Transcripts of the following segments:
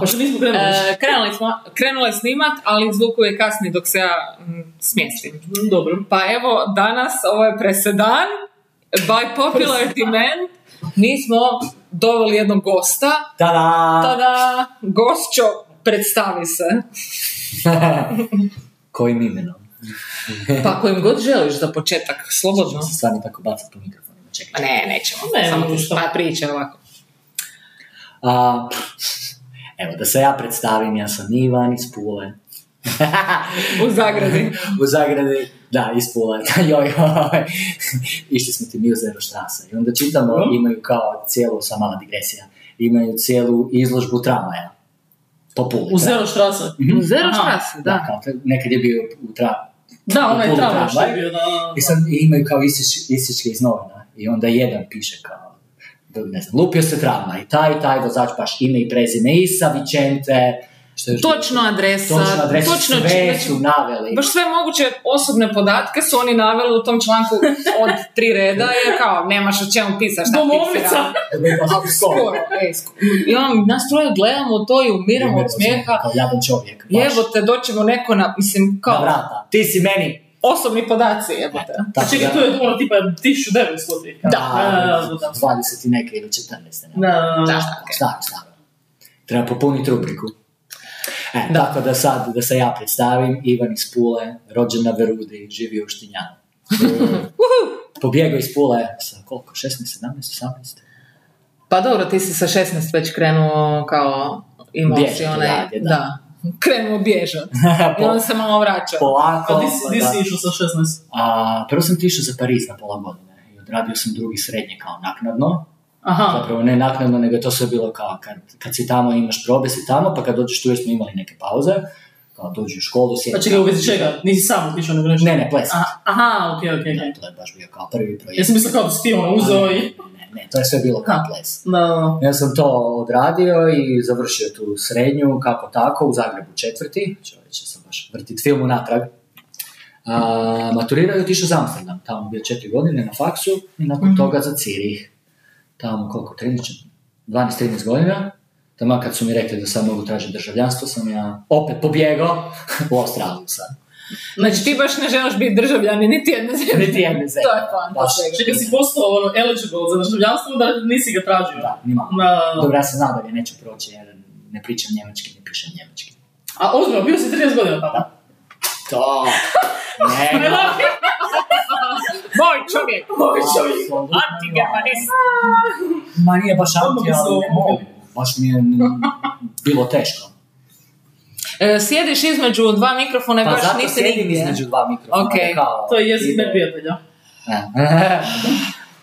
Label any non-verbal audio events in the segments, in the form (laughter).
Pa što nismo krenuli? E, krenuli smo, krenula je snimat, ali zvuk je kasni dok se ja mm, smjestim. Dobro. Pa evo, danas, ovo je presedan, by popular demand, mi smo doveli jednog gosta, Tada! tada, gosćo, predstavi se. (laughs) Kojim imenom? Pa kojim god želiš za početak, slobodno. Se stvarno tako bacati po mikrofonima, Ma čekaj. ne, nećemo, Ne, samo ti pa pričaj ovako. A, evo, da se ja predstavim, ja sam Ivan iz Pule. U zagradi. (laughs) u zagradi, da, iz Pule. (laughs) joj, joj. Išli smo ti mi u Zero Štrasa. I onda čitamo, Mhm. imaju kao cijelu, sa mala digresija, imaju cijelu izložbu tramvaja. Po Puli. U Zero Štrasa. Mhm. U Zero Aha. Štrasi, Da, da. kao, nekad je bio u tra... Da, onaj tramvaj I sad imaju kao isič- isičke iz novina. I onda jedan piše kao, ne znam, lupio se tramvaj, taj, taj vozač, baš ime i prezime, Isa, Vicente, što je još Točno adresa, točno adresu, točno sve znači, su naveli. Baš sve moguće osobne podatke su oni naveli u tom članku od tri reda, (laughs) jer kao, nemaš o čemu pisati, šta Domovnica. (laughs) Skoro. Ej, skoro. I on, nas troje gledamo to i umiramo od smijeha. Kao jadan čovjek. baš. Jebote, doćemo neko na, mislim, Na kao, vrata. Ti si meni. Osobni podaci, jebote. Čekaj, da- to je ono tipa 1900 tih. Da, da, da, da. 20 i neke ili 14. Ne? Da, da, da. Treba popuniti rubriku. E, Da. Tako da sad, da se ja predstavim, Ivan iz Pule, rođen na Verudi, živio u Štinjanu. (laughs) Pobjegao iz Pule sa koliko, 16, 17, 18? Pa dobro, ti si sa 16 već krenuo kao, imao si onaj, da. da. Krenuo bježat. I onda se malo vraća. Polako. A di si, išao sa 16? A, prvo sam ti išao za Pariz na pola godine i odradio sam drugi srednje kao naknadno. Aha, Zapravo ne naknadno, nego je to sve bilo kao kad, kad si tamo imaš probe, si tamo, pa kad dođeš tu jer smo imali neke pauze, kao dođi u školu, sjedi. pa čekaj, u vezi čega? Nisi sam otišao nego nešto? Ne, ne, ples. Aha, okej, okej, Da, okej. to je baš bio kao prvi projekt. Ja sam mislio kao da si ti ono uzeo i... Ne, to je sve bilo kao Ha. ples. Da, da, Ja sam to odradio i završio tu srednju, kako tako, u Zagrebu četvrti, čovječe sam baš vrtit film unatrag. A, maturirao i otišao za Amsterdam, tamo bio četiri godine na faksu i nakon Mhm. toga za Cirih. Tamo koliko, 13, 12-13 godina. Tamo kad su mi rekli da sad mogu tražiti državljanstvo, sam ja opet pobjegao (laughs) u Australiju sad. Znači ti baš ne želiš biti državljanin niti jedne zemlje. Niti jedne zemlje. to je poanta svega. Čekaj, si postao ono, eligible za državljanstvo, da nisi ga tražio. Da, da, da. Dobro, ja sam znao da ga neću proći jer ne pričam njemački, ne pišem njemački. A ozbiljno, bio si 13 godina tamo. To! (laughs) Ne, Moj čovjek! Moj čovjek. Antigermanist! Ma nije baš anti, ali ne mogu. Baš mi je bilo teško. E, sjediš između dva mikrofona i Pa baš zato nisi sjedim nigdje. između dva mikrofona. Ok. da Kao, To je jezik neprijatelja. Ne.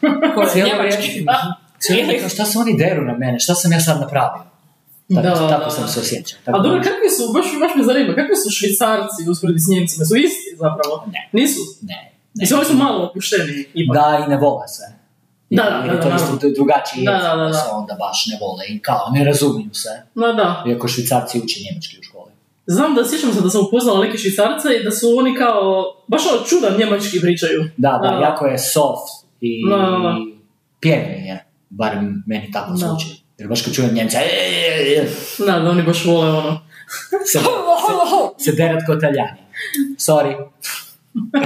(laughs) Ko je Cijelo njemački? vrijeme- cijelo kao, šta se oni deru na mene, šta sam ja sad napravio? Tako, Da, tako da, sam da. se osjećao. Tako A dobro, da- kakvi su, baš, baš me zanima, kakvi su švicarci usporedbi s njemcima? Su isti zapravo? Ne. Nisu? Ne. ne. Mislim, oni su malo opušteni, ipak. Da, i ne vole se. Da, da, je da, to da, isto da. drugačiji Da, jezik, da, da, pa da. se onda baš ne vole i kao, ne razumiju se. Da, da. Iako švicarci uče njemački u školi. Znam da sjećam se da sam upoznala neke švicarce i da su oni kao, baš ono čudan njemački pričaju. Da, da, Da. jako je soft i Da, da, da. pjevni je, barem meni tako Da. zvuči. Jer baš kad čujem Njemca, e, e, e, Da, da oni baš vole ono. (laughs) se, se, se derat ko taljani. Sorry.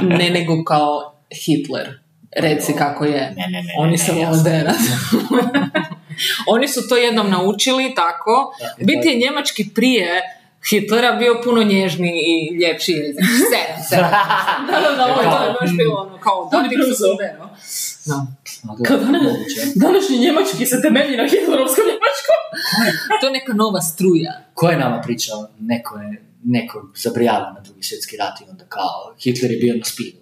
Ne, nego kao Hitler. Reci kako je. Ne, ne, ne. Oni se vole derat. (laughs) Oni su to jednom naučili tako. Biti je njemački prije Hitlera bio puno nježniji i ljepši jezik. Sedam, (laughs) sedam. Da, da, da, ovo je- to je baš bilo ono, kao, da bi se derao. Da. A, dobro, Kao moguće. današnji njemački se temelji na hitlerovskom njemačkom. To je neka nova struja. Ko je nama pričao? Neko je neko zabrijavao na drugi svjetski rat i onda kao Hitler je bio na spidu.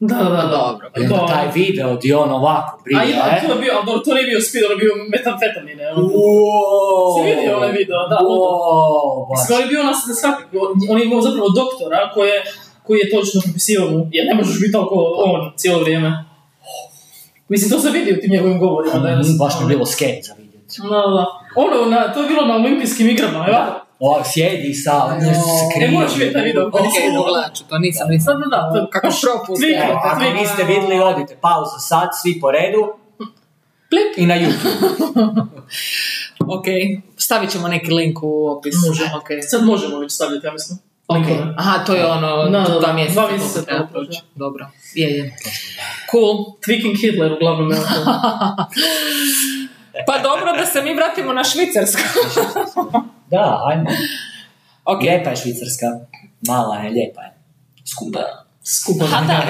Da, da, da. Dobro. Onda To- taj video gdje on ovako brije, A ima, e? to je bio, to nije bio speed, ono je bio metamfetamine. Ono. Uoooo, Si vidio onaj video, da, Uoooo, baš. Mislim, on je bio na, na svaki, on je imao zapravo doktora koje, koji je točno propisivao mu, jer ne možeš biti toliko on cijelo vrijeme. Mislim, to se vidi u tim njegovim govorima. Da je, Mm, baš mi je bilo scary za vidjeti. Da, da. Ono, na, to je bilo na olimpijskim igrama, evo. O, sjedi sa, nešto se E, krije. moraš vidjeti video. Ok, gledat ću, to nisam, nisam. Da, da, da. Kako propust. Ako niste vidjeli, odite, pauza sad, svi po redu. Klip. I na YouTube. (laughs) Ok, stavit ćemo neki link u opis. Može. Ok. Sad možemo već stavljati, ja mislim. Ok. Aha, to je ono, da, da. dva mjeseca. Dva mjeseca treba proći. Dobro, je, je. Cool. Tweaking Hitler, uglavnom. (laughs) Pa dobro da se mi vratimo na Švicarsku. (laughs) Da, ajmo. ok. Lijepa je Švicarska. Mala je, lijepa je. Skupa. Skupo. Ha, da.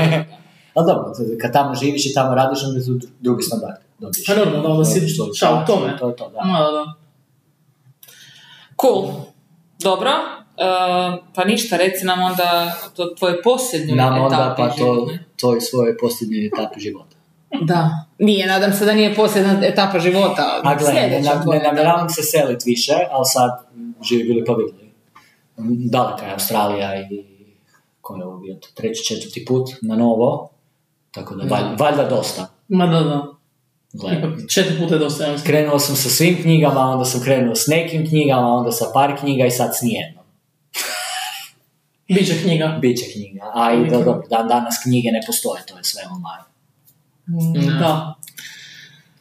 Ali dobro, kad tamo živiš i tamo radiš, onda su drugi standard. Dobiješ. Pa normalno, onda si šta, u tome. To je to, da. Da, da. Cool. Dobro. E, pa ništa, reci nam onda to tvoje posljednje Nam onda etape pa to, to je svoje posljednje etape života. Da. Nije, nadam se da nije posljedna etapa života. A gle, ne, ne, namjeravam se selit više, ali sad živi bili vidjeli. Daleka je Australija i ko je to treći, četvrti put na novo, tako da valj, valjda dosta. Ma da, da. Gle, Ipak četiri puta je dosta, ja krenuo sam sa svim knjigama, onda sam krenuo s nekim knjigama, onda sa par knjiga i sad s nijednom. Biće knjiga. Biće knjiga, a i da, dobro, dan danas knjige ne postoje, to je sve online. Mm, Da.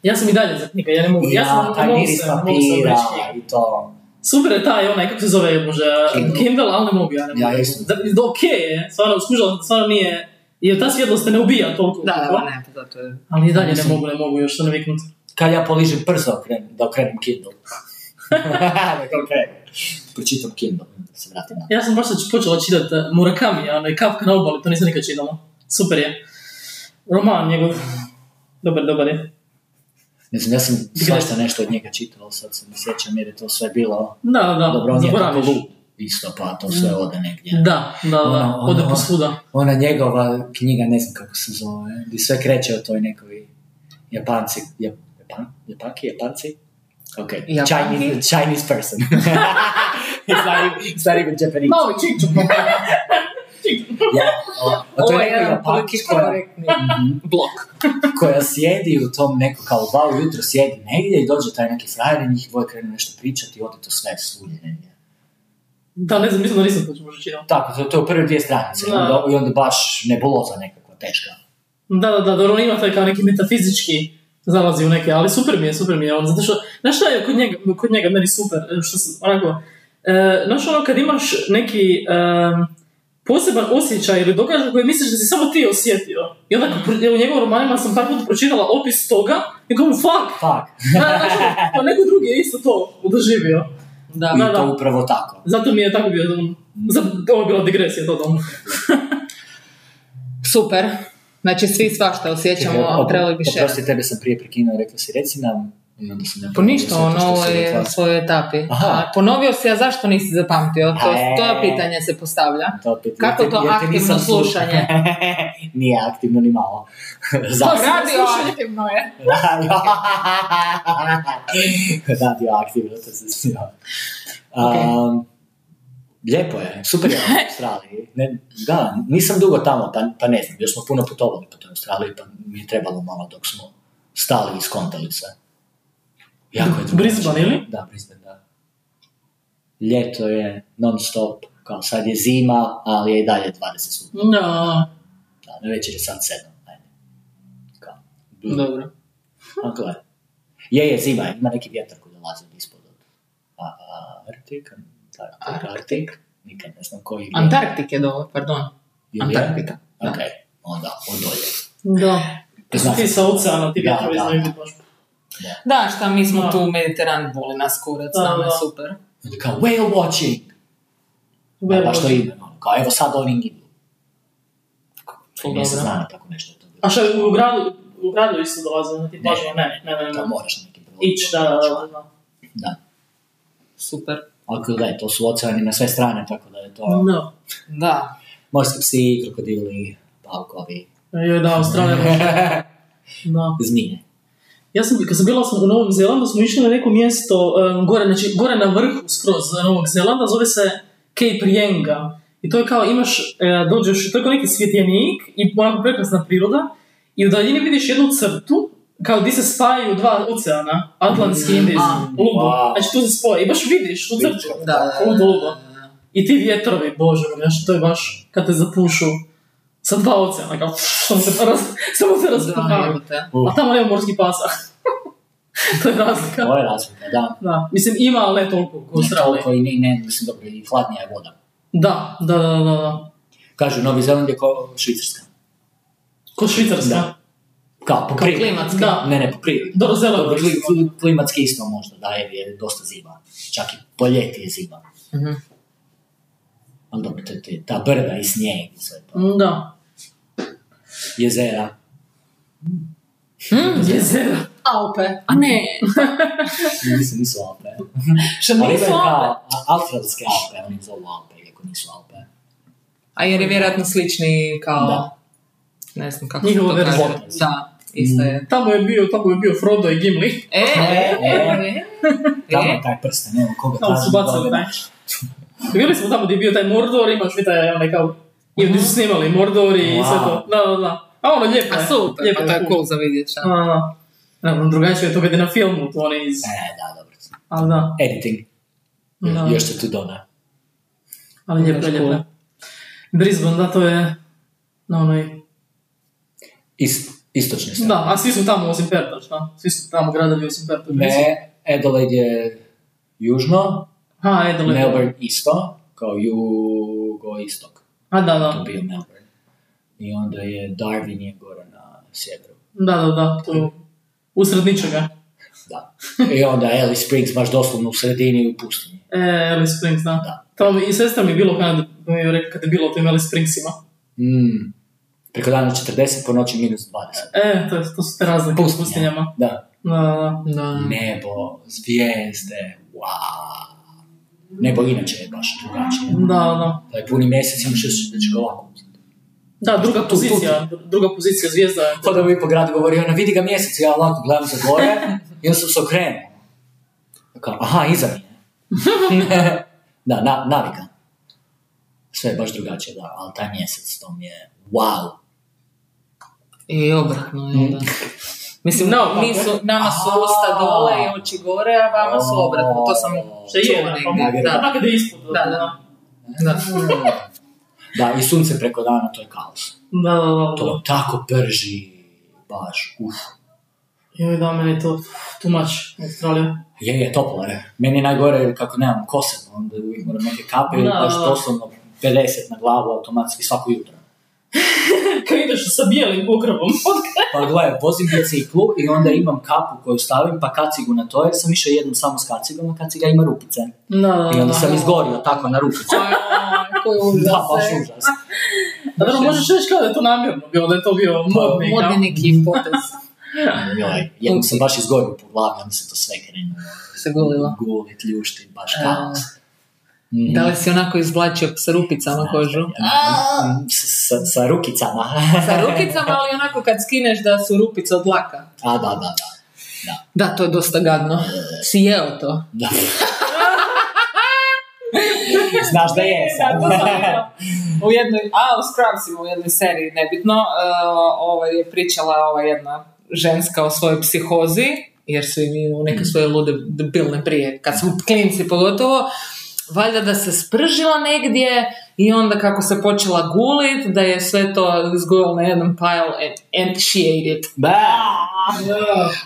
Ja sam i dalje za knjiga, ja ne mogu. Ja, sam, taj mogu miris se, ne mogu se papira knjige. i to. Super je taj onaj, kako se zove, može, Kindle. Kindle, ali ne mogu, ja ne Ja mogu. isto. Da, da, ok je, stvarno, skužala, stvarno nije, jer ta svjetlost te ne ubija toliko. Da, da, ne, pa zato je... Ali i dalje ne mogu, ne mogu još se naviknuti. Kad ja poližem prst da okrenem, da okrenem Kindle. (laughs) da okrenem. Pročitam Kindle, da se vratim na Ja sam baš počela čitati Murakami, onaj Kafka na obali, to nisam nikad čitala. Super je. Roman njegov. Dobar, dobar je. Ne znam, ja sam svašta nešto od njega čitao, ali sad se ne sjećam jer je to sve bilo... Da, da, da, Dobro, on je tako lud isto, pa to sve ode negdje. Da, da, da, Ono, ode ono- po svuda. Ona njegova knjiga, ne znam kako se zove, gdje sve kreće o toj nekoj Japanci, Jap, Japan, Japanki, Japanci? Ok, Japanki? Chinese, Chinese person. it's, not even, it's not even Japanese. (laughs) Ja, o, o Ovo toj je politički koja, korektni Mhm. (laughs) blok. koja sjedi u tom neko kao dva ujutro sjedi negdje i dođe taj neki frajer i njih dvoje krenu nešto pričati i ode to sve svudje negdje. Da, ne znam, mislim da nisam to možda čitala. Tako, to, to je u prve dvije stranice i Da. onda, i onda baš nebuloza nekakva, teška. Da, da, da, dobro, on ima taj kao neki metafizički zalazi u neke, ali super mi je, super mi je on, zato što, znaš šta je kod njega, kod njega meni super, što sam, onako, e, znaš ono kad imaš neki e, poseban osjećaj ili događaj koji misliš da si samo ti osjetio, i onda u njegovim romanima sam par puta pročitala opis toga, i kao, fuck, Fuck. da, pa neko drugi je isto to doživio. Da. I Da, to da. upravo tako. Zato mi je tako bio, um, za, ovo je bila digresija, to dom. (laughs) Super. Znači, svi svašta osjećamo, a trebali bi še. Oprosti, tebe sam prije prekinuo i rekla si, reci nam, i onda sam ja Pa ništa, ono je u svojoj etapi. Aha. A ponovio si, a zašto nisi zapamtio? To, E. to pitanje se postavlja. To Kako to jer te aktivno slušanje? (laughs) Nije aktivno ni malo. Zašto? Radio aktivno je. (laughs) Radio aktivno, to se smio. Um, lijepo je, super je u (laughs) Australiji. Ne, da, nisam dugo tamo, pa, pa ne znam, još smo puno putovali po toj Australiji, pa mi je trebalo malo dok smo stali i skontali se. Jako je drugačije. Brisbane, ili? Da, Brisbane, da. Ljeto je non stop, kao sad je zima, ali je i dalje 20 stupnjeva. Da, Da, na večer je sad 7, ajde. Kao, dobro. a gle. Je, je zima, ima neki vjetar koji dolazi od ispod od a, a, Arctic, Antarktik, Arctic, nikad ne znam koji vjetar. Antarktik je dole, pardon. Je? Antarktika. Ok, onda od dolje. Da. Ti sa oceana, ti vjetrovi znaju biti baš... Da, šta mi smo Da. tu u Mediteranu, boli nas kurac, Da, nama je da. super. Onda kao whale watching. Whale baš to ime, ono, kao evo sad oni idu. Dobro. znano tako nešto je to bilo. A šta, u gradu, u gradu isto dolaze na ti plažama? Ne, ne, ne, ne. To moraš na nekim prvom. Ić, da, da, da, da. Super. Ali gle, to su oceani na sve strane, tako da je to Da. Da. morski psi, krokodili, paukovi, Joj, da, Australija. (laughs) Da. zmije. Ja sam, kad sam bila sam u Novom Zelandu, smo išli na neko mjesto um, gore, znači, gore na vrhu skroz Novog Zelanda, zove se Cape Rienga. I to je kao, imaš, e, dođeš, to je kao neki svjetjenik i onako prekrasna priroda i u daljini vidiš jednu crtu, kao di se spajaju dva oceana, Atlantski i Indijski, A. ludo. Wow. Znači tu se spoje i baš vidiš tu crtu. Da. I ti vjetrovi, bože znači to je baš kad te zapušu sa dva oceana, kao samo se, raz, (laughs) samo se jebote. Uh. A tamo nema morskih pasa. (laughs) to je razlika. To je razlika, da. Da, mislim ima, ali ne toliko u Ne toliko i ne, ne, mislim, dobro, i hladnija je voda. Da, da, da, da, da. Kažu, Novi Zeland je kao Švicarska. Ko Švicarska. Da. Kao, po Kao prirodi. klimatski. Da. Ne, ne, po prirodi. Dobro, zeleno Dobro, je kli- isto. kli- klimatski isto možda, da, jer je dosta zima. Čak i po ljeti je zima. Mhm. Ali dobro, ta brda i snijeg i sve to. Da. Jezera. Jezera. Alpe. A ne. Nisu, nisu Alpe. Što nisu Alpe? kao a- australske Alpe, oni zovu Alpe, iako nisu Alpe. A jer je vjerojatno slični kao... Da. Ne znam kako Njihova se to kaže. Da, isto je. Tamo je bio, tamo je bio Frodo i Gimli. E, e, e, Tamo e. je taj prsten, evo koga Tamo su toga taj. Bili smo tamo gdje je bio taj Mordor, imaš vi taj onaj kao... I gdje su snimali Mordor i sve to. Da, da, da. A ono lijepo je. A super, lijepo pa to je cool za vidjeti šta. Da, da. Ono drugačije je to kad je na filmu, to oni iz... E, da, dobro. Ali da, Editing. Da. Još se tu doda. ali lijepo je, lijepo je. Brisbane, da, to je na onoj... Is, istočne strane. Da, a svi su tamo osim Perta, šta? Svi su tamo gradovi osim Perta. Ne, Adelaide je južno, Ha, Adelaide. Melbourne isto, kao jugo-istok. A, da, To da. je bio Melbourne. I onda je Darwin je gore na sjeveru. Da, da, da, to je usred ničega. (laughs) Da. I onda Alice Springs baš doslovno u sredini u pustinji. E, Alice Springs, da. Da. Tamo i sestra mi je bilo kad mi je rekao kad je bilo u tim Alice Springsima. Mm. Preko dana 40, po noći minus 20. E, to, je- to su te razlike u Pustinja. pustinjama. Da. Da, da. Da. Nebo, zvijezde, wow. Nebo inače je baš drugačije. Da, da. Taj puni mjesec imaš osjećaj da će ga ovako. Da, druga pozicija, druga pozicija zvijezda. je- Kod da mi po gradu govorio, ona vidi ga mjesec, ja ovako gledam za gore, (laughs) i onda sam se okrenuo. Kao, aha, iza mi je. (laughs) da, na, navika. Sve je baš drugačije, da, ali taj mjesec, to mi je, wow. I obratno, jel da? (laughs) Mislim, No, mi su, nama su usta dole i oči gore, a vama su obratno. To sam Što je, čula pa, negdje. da, Da, da da, da. Da. Da, i sunce preko dana, to je kaos. Da, da, da. To tako prži, baš, uf. Joj, da, meni je to too much, Australija. Je, je, toplo je. Meni je najgore kako nemam kose, onda uvijek moram neke kape i Da, baš doslovno 50 na glavu automatski svako jutro. Kad ideš sa bijelim pokrovom. Pa gledaj, vozim biciklu i onda imam kapu koju stavim, pa kacigu na to, jer sam išao jednom samo s kacigom, a kaciga ima rupice. Da, I onda da. sam izgorio tako na koji (laughs) užas. (laughs) Da, baš užas. Da, da, možeš reći kao da je to namjerno bilo, da je to bio modni. kao. Modni neki (laughs) potez Joj, jednom sam baš izgorio po glavi, onda se to sve krenuo. se gulilo. Gulit, ljušti, baš E, kaos. Mhm. Da li si onako izvlačio sa rupicama kožu? Mm, s- Sa, sa rukicama. Sa rukicama, ali onako kad skineš da su rupice od laka. A, da, da, da. Da, to je dosta gadno. Si jeo to? da. (laughs) Znaš da je sad. u jednoj, a u Scrubsima u jednoj seriji, nebitno, uh, ovaj, je pričala ova jedna ženska o svojoj psihozi, jer su im imali neke svoje lude debilne prije, kad su klinci pogotovo, valjda da se spržila negdje i onda kako se počela gulit, da je sve to izgojilo na jedan pile and, and she ate it. Ba!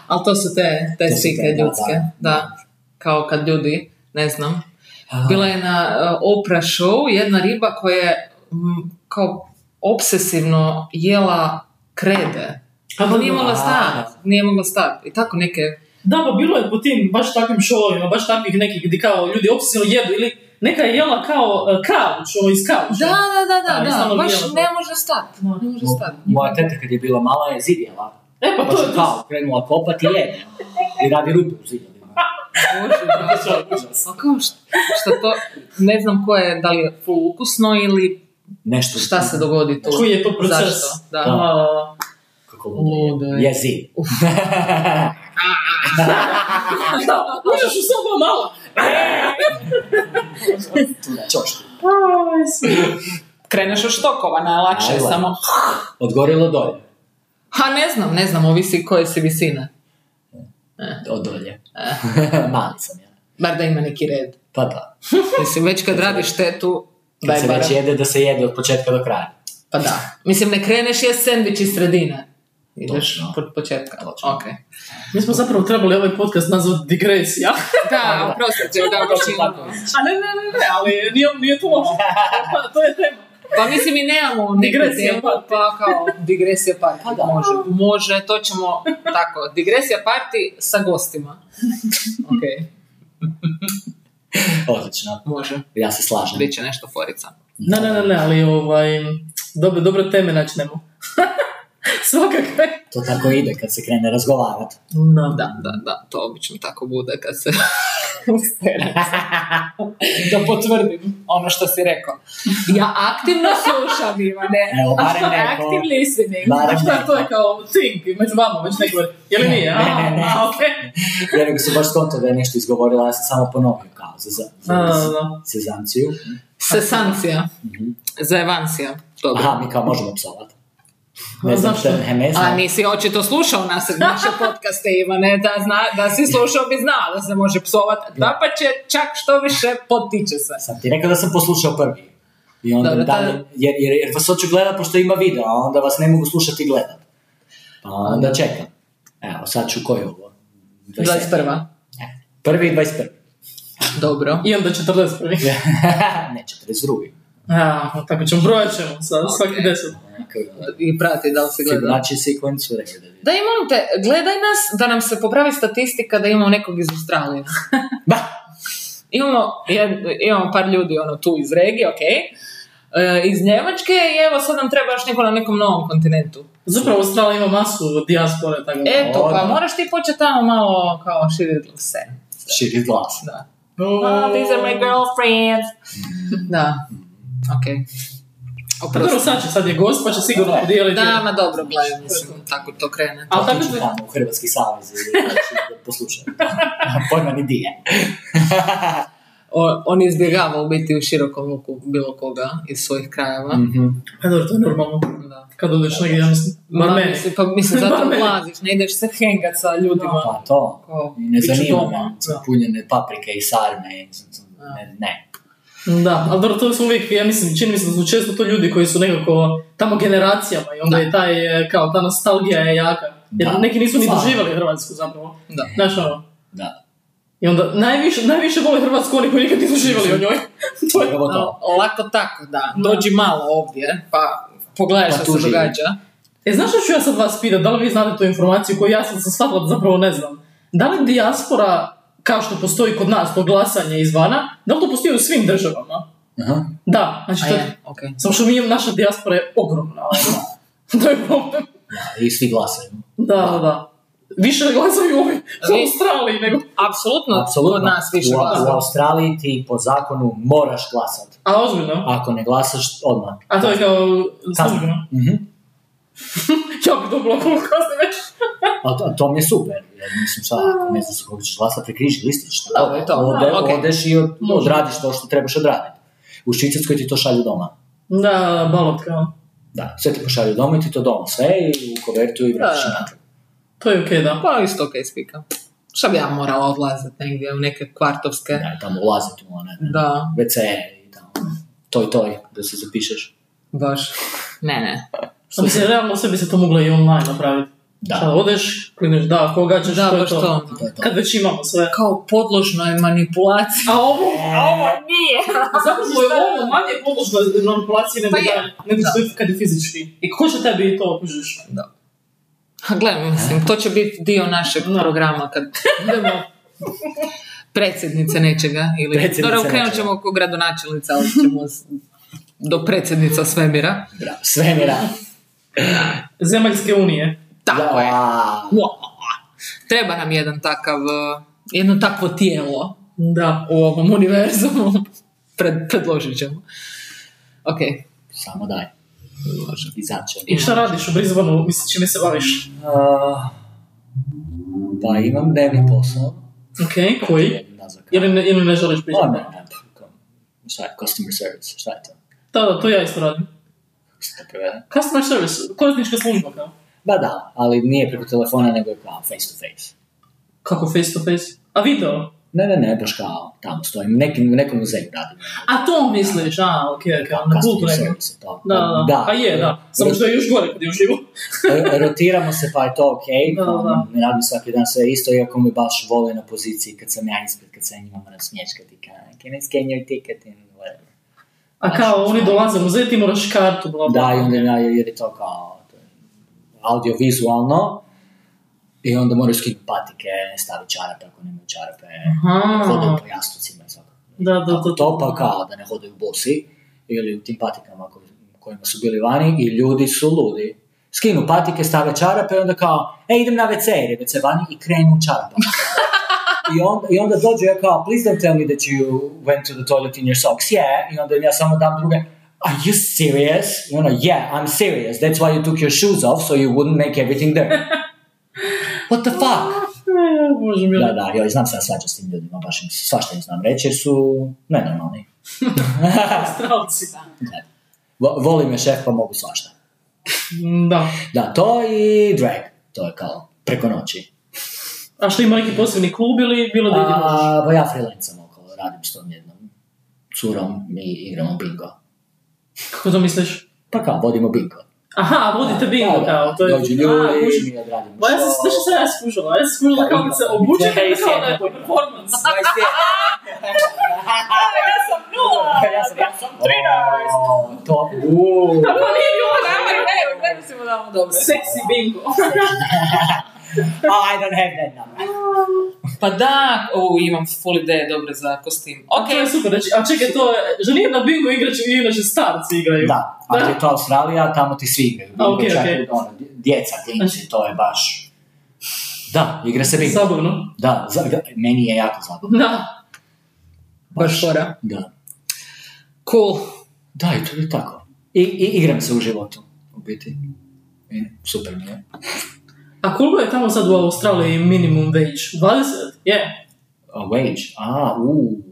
Ali to su te, te slike te, da, ljudske, da. da. Kao kad ljudi, ne znam, bila je na uh, Oprah show jedna riba koja je mm, kao obsesivno jela krede. Da, nije da. mogla stati. Nije mogla stati. I tako neke... Da, pa bilo je po tim baš takvim šovima, baš takvih nekih gdje kao ljudi obsesivno jedu ili neka je jela kao uh, kauč, ovo iz kauča. Da, da, da, Da, da, da. Baš ne može stati. Ne može stati. Moja teta kad je bila mala je zidjela. E, pa Pa to je što to. kao, krenula kopati i jede. I radi rupe u zidjelima. Bože, (laughs) bože. A kao šta, šta to, ne znam ko je, da li je full ukusno ili Nešto. šta se dogodi tu. Koji je to proces? Zašto? Da. Kako ludo Ludo je. je. (laughs) (laughs) Možeš u sobu malo? Kreneš od štokova, najlakše je samo... Odgorilo dolje. Ha, ne znam, ne znam, ovisi koje si visine. Od dolje. (laughs) Mali sam ja. Bar da ima neki red. Pa da. Mislim, već kad radiš štetu, Kad daj se već jede, da se jede od početka do kraja. Pa da. Mislim, ne kreneš je sendvič iz sredine. Ideš od početka. Točno. Ok. Mi smo zapravo trebali ovaj podcast nazvati digresija. (laughs) Da, oprostite, da, imamo. A ne, ne, ne, ne, ali nije, nije to loše. (laughs) Pa, to je tema. Pa mislim i nemamo Digresija temu, party. pa kao digresija party. Pa da. Može, može, to ćemo tako. Digresija party sa gostima. Ok, (laughs) Odlično. može. Ja se slažem. Biće nešto forica. Ne, ne, ne, ne, ali ovaj, dobre, dobre teme načnemo. (laughs) Svakakve. To tako ide kad se krene razgovarati. Da. Da, da, da, to obično tako bude kad se (laughs) da potvrdim ono što si rekao. Ja aktivno slušam, Ivane. Evo, barem neko. Active listening. Barem Šta neko. to je kao thing među vama, već neko, je li nije? Ne, ne, ne. A, okej. Ja nego sam baš skonto da je nešto izgovorila, ja sam samo ponovio kao za, za, za, za sezanciju. Sesancija. Mhm. Zajevancija. Dobro. Aha, mi kao možemo psovati. Ne A znam ne znam. A nisi očito slušao nas naše podcaste, Ivane, da, zna, da si slušao bi znao da se može psovati. Da pa će čak što više potiče se. Sam ti rekao da sam poslušao prvi. I onda Dobro, dalje, jer, jer, jer vas hoću gledat pošto ima video, a onda vas ne mogu slušati i gledat. Pa onda čekam. Evo, sad ću koji je ovo? 21. Ne, Prvi i 21. Dobro. I onda 41. (laughs) ne, 42. A, tako ćemo, brojat ćemo sa svaki deset. I prati da li si gledao. Fibonacci sequence su rekli da imam te, gledaj nas da nam se popravi statistika da imamo nekog iz Australije. (laughs) Ba! Imamo, jed- imamo par ljudi ono tu iz regije, ok. E, iz Njemačke i evo sad nam treba još neko na nekom novom kontinentu. Zapravo Australija ima masu dijaspore, tako. Eto, O, pa da. moraš ti početi tamo malo kao širiti se. Širi glas. Da. Oh, these are my girlfriends. (laughs) Da. Ok. Pa dobro, sad će, sad je gost, pa će sigurno podijeliti. Da, ma dobro, gledaj, mislim, tako to krene. Ali tako da, tamo u Hrvatski savez i da (laughs) poslušam. (laughs) Pojma ni di (laughs) on izbjegava u biti u širokom luku bilo koga iz svojih krajeva. Mhm. pa dobro, to je normalno. Da. Kad odeš negdje, ja mislim, bar mislim, pa mislim, zato ulaziš, ne ideš se hengat sa ljudima. Pa to. Ko, I ne ću zanima me. Punjene paprike i sarme. i Ne. ne. Da, ali dobro, to su uvijek, ja mislim, čini mi se da su često to ljudi koji su nekako tamo generacijama i onda Da. je taj, e, kao ta nostalgija je jaka. Jer Da. neki nisu ni doživjeli Hrvatsku zapravo. Da. Znaš ono, Da. i onda najviše, najviše vole Hrvatsku oni koji nikad nisu živjeli o njoj. (laughs) to je, to. A, Lako tako, da. Dođi malo ovdje, pa pogledaj Pa što se događa. E, znaš što ću ja sad vas pitati, da li vi znate tu informaciju koju ja sam se shvatila da zapravo ne znam? Da li dijaspora, kao što postoji kod nas, to glasanje izvana, da li to postoji u svim državama? Aha. Da, znači to je, ok. Samo što mi, naša dijaspora je ogromna. (laughs) to je problem. Da, I svi glasaju. Da, da, da. Više glasaju ovi u Australiji nego... Apsolutno, Apsolutno. kod nas više u, glasa. u Australiji ti po zakonu moraš glasati. A, ozbiljno? Ako ne glasaš, odmah. A to je kao Kazna. službeno. Mhm. (laughs) Ja bi dobila koliko već. (laughs) A to, to mi je super. Jer mislim šta, ako ne znaš kako ćeš glasati, prekriži listić. šta Da, je to. Ode, Da, okej. Odeš i od, odradiš to što trebaš odraditi. U Švicarskoj ti to šalju doma. Da, balot kao. Da, sve ti pošalju doma i ti to doma sve i u kovertu i vratiš Da. natrag. To je okej, da. Pa isto ok spika. Šta bi ja morala odlaziti negdje u neke kvartovske? Da, tamo ulaziti u one Da, WC i tamo. Toj, toj, da se zapišeš. baš. Ne, ne. A mislim, realno sve bi se to moglo i online napraviti. Da. Šta, odeš, klineš da, koga ćeš, Da, to je to. to. To je to. Kad već imamo sve. Kao podložno je manipulacija. A ovo, a ovo nije. (laughs) Zapravo je ovo manje podložno manipulaciji nego, Pa je. da, nego što je kad je fizički. I ko će tebi to kužiš? A gledaj, mislim, to će biti dio našeg Da. programa kad budemo predsjednice nečega. Ili, Predsjednice Dobro, krenut nečega. ćemo oko gradonačelnica, ali ćemo do predsjednica svemira. Bravo, svemira. Zemaljske unije. Tako je. Ja. Treba nam jedan takav, uh, jedno takvo tijelo Da. u ovom univerzumu. Pred, predložit ćemo. Ok. Samo daj. Može. Izaće. I šta radiš u Brisbaneu, mislim, čime se baviš? Uh, pa imam dnevni posao. Ok, koji? Ili ne, ili ne želiš pričati? ne, ne, kao- šta je, customer service, šta je to? Da, da, to ja isto radim. Customer service, korisnička služba kao. Ba da, ali nije preko telefona, nego je kao face to face. Kako face to face? A video? Ne, ne, ne, baš kao tamo stojim, neki, nekom muzeju radim. A to misliš, a, ok, ok, na kultu Customer neke. service, to. Da, da, da. A je, da. Samo što je još gore kad je uživo. Rotiramo se pa je to ok, Da, da, da. ne radim svaki dan sve isto, iako mi baš vole na poziciji kad sam ja ispred, kad se njima moram smječkati, kao, can I scan your ticket whatever. A kao, oni dolaze u muzej, ti moraš kartu, bla, bla. Da, i onda ja, jer je to kao to je audiovizualno, i onda moraju skinuti patike, staviti čarape ako nemaju čarape, hodaju po jastucima i. Da, da, da. to pa kao da ne hodaju bosi ili u tim patikama ko- kojima su bili vani i ljudi su ludi. Skinu patike, stave čarape i onda kao, e idem na WC jer je WC vani i krenu u čarapama. (laughs) (laughs) I onda, I onda dođu ja kao, please don't tell me that you went to the toilet in your socks. Yeah. I onda ja samo dam druge, are you serious? I ono, yeah, I'm serious. That's why you took your shoes off so you wouldn't make everything dirty. (laughs) What the fuck? E, Bože mi. Da, da, joj, znam se ja svađa s tim ljudima, baš im, svašta im znam reći jer su nenormalni. (laughs) Stralci. Vo- Voli me šef pa mogu svašta. Da. Da, to i drag, to je kao preko noći. A što ima neki posebni klub ili bilo da možeš? A, pa ja freelancam okolo, radim s tom jednom curom i igramo bingo. Kako to misliš? Pa kao, vodimo bingo. Aha, vodite bingo Da, da, kao, to je... Dođu A, ljudi, mi odradimo Pa ja sam, znaš što sam ja skužila? Ja sam skužila kao kad se obučete Hej, kao sjedi. neko performance. Ja sam nula! Ja sam, ja sam 13! To, uuu. Pa nije mi ovo Ajmo, evo, gledaj si mu damo dobro. (laughs) Oh, I don't have that number. Pa da, o, imam full ideje dobre za kostim. Ok. To je super, znači, a čekaj, to je, že nije na bingo igrač, inače starci igraju. Da, ali je to Australija, tamo ti svi igraju. A, okej, Čak okej. i ono, djeca, klinci, to je baš... Da, igra se bingo. Zabavno. Da, za, da, meni je jako zabavno. Da. Baš fora. Da. Cool. Da, i to je tako. I, i igram se u životu, u biti. I, super mi je. A koliko je tamo sad u Australiji minimum wage? 20? Je. A wage, a, u.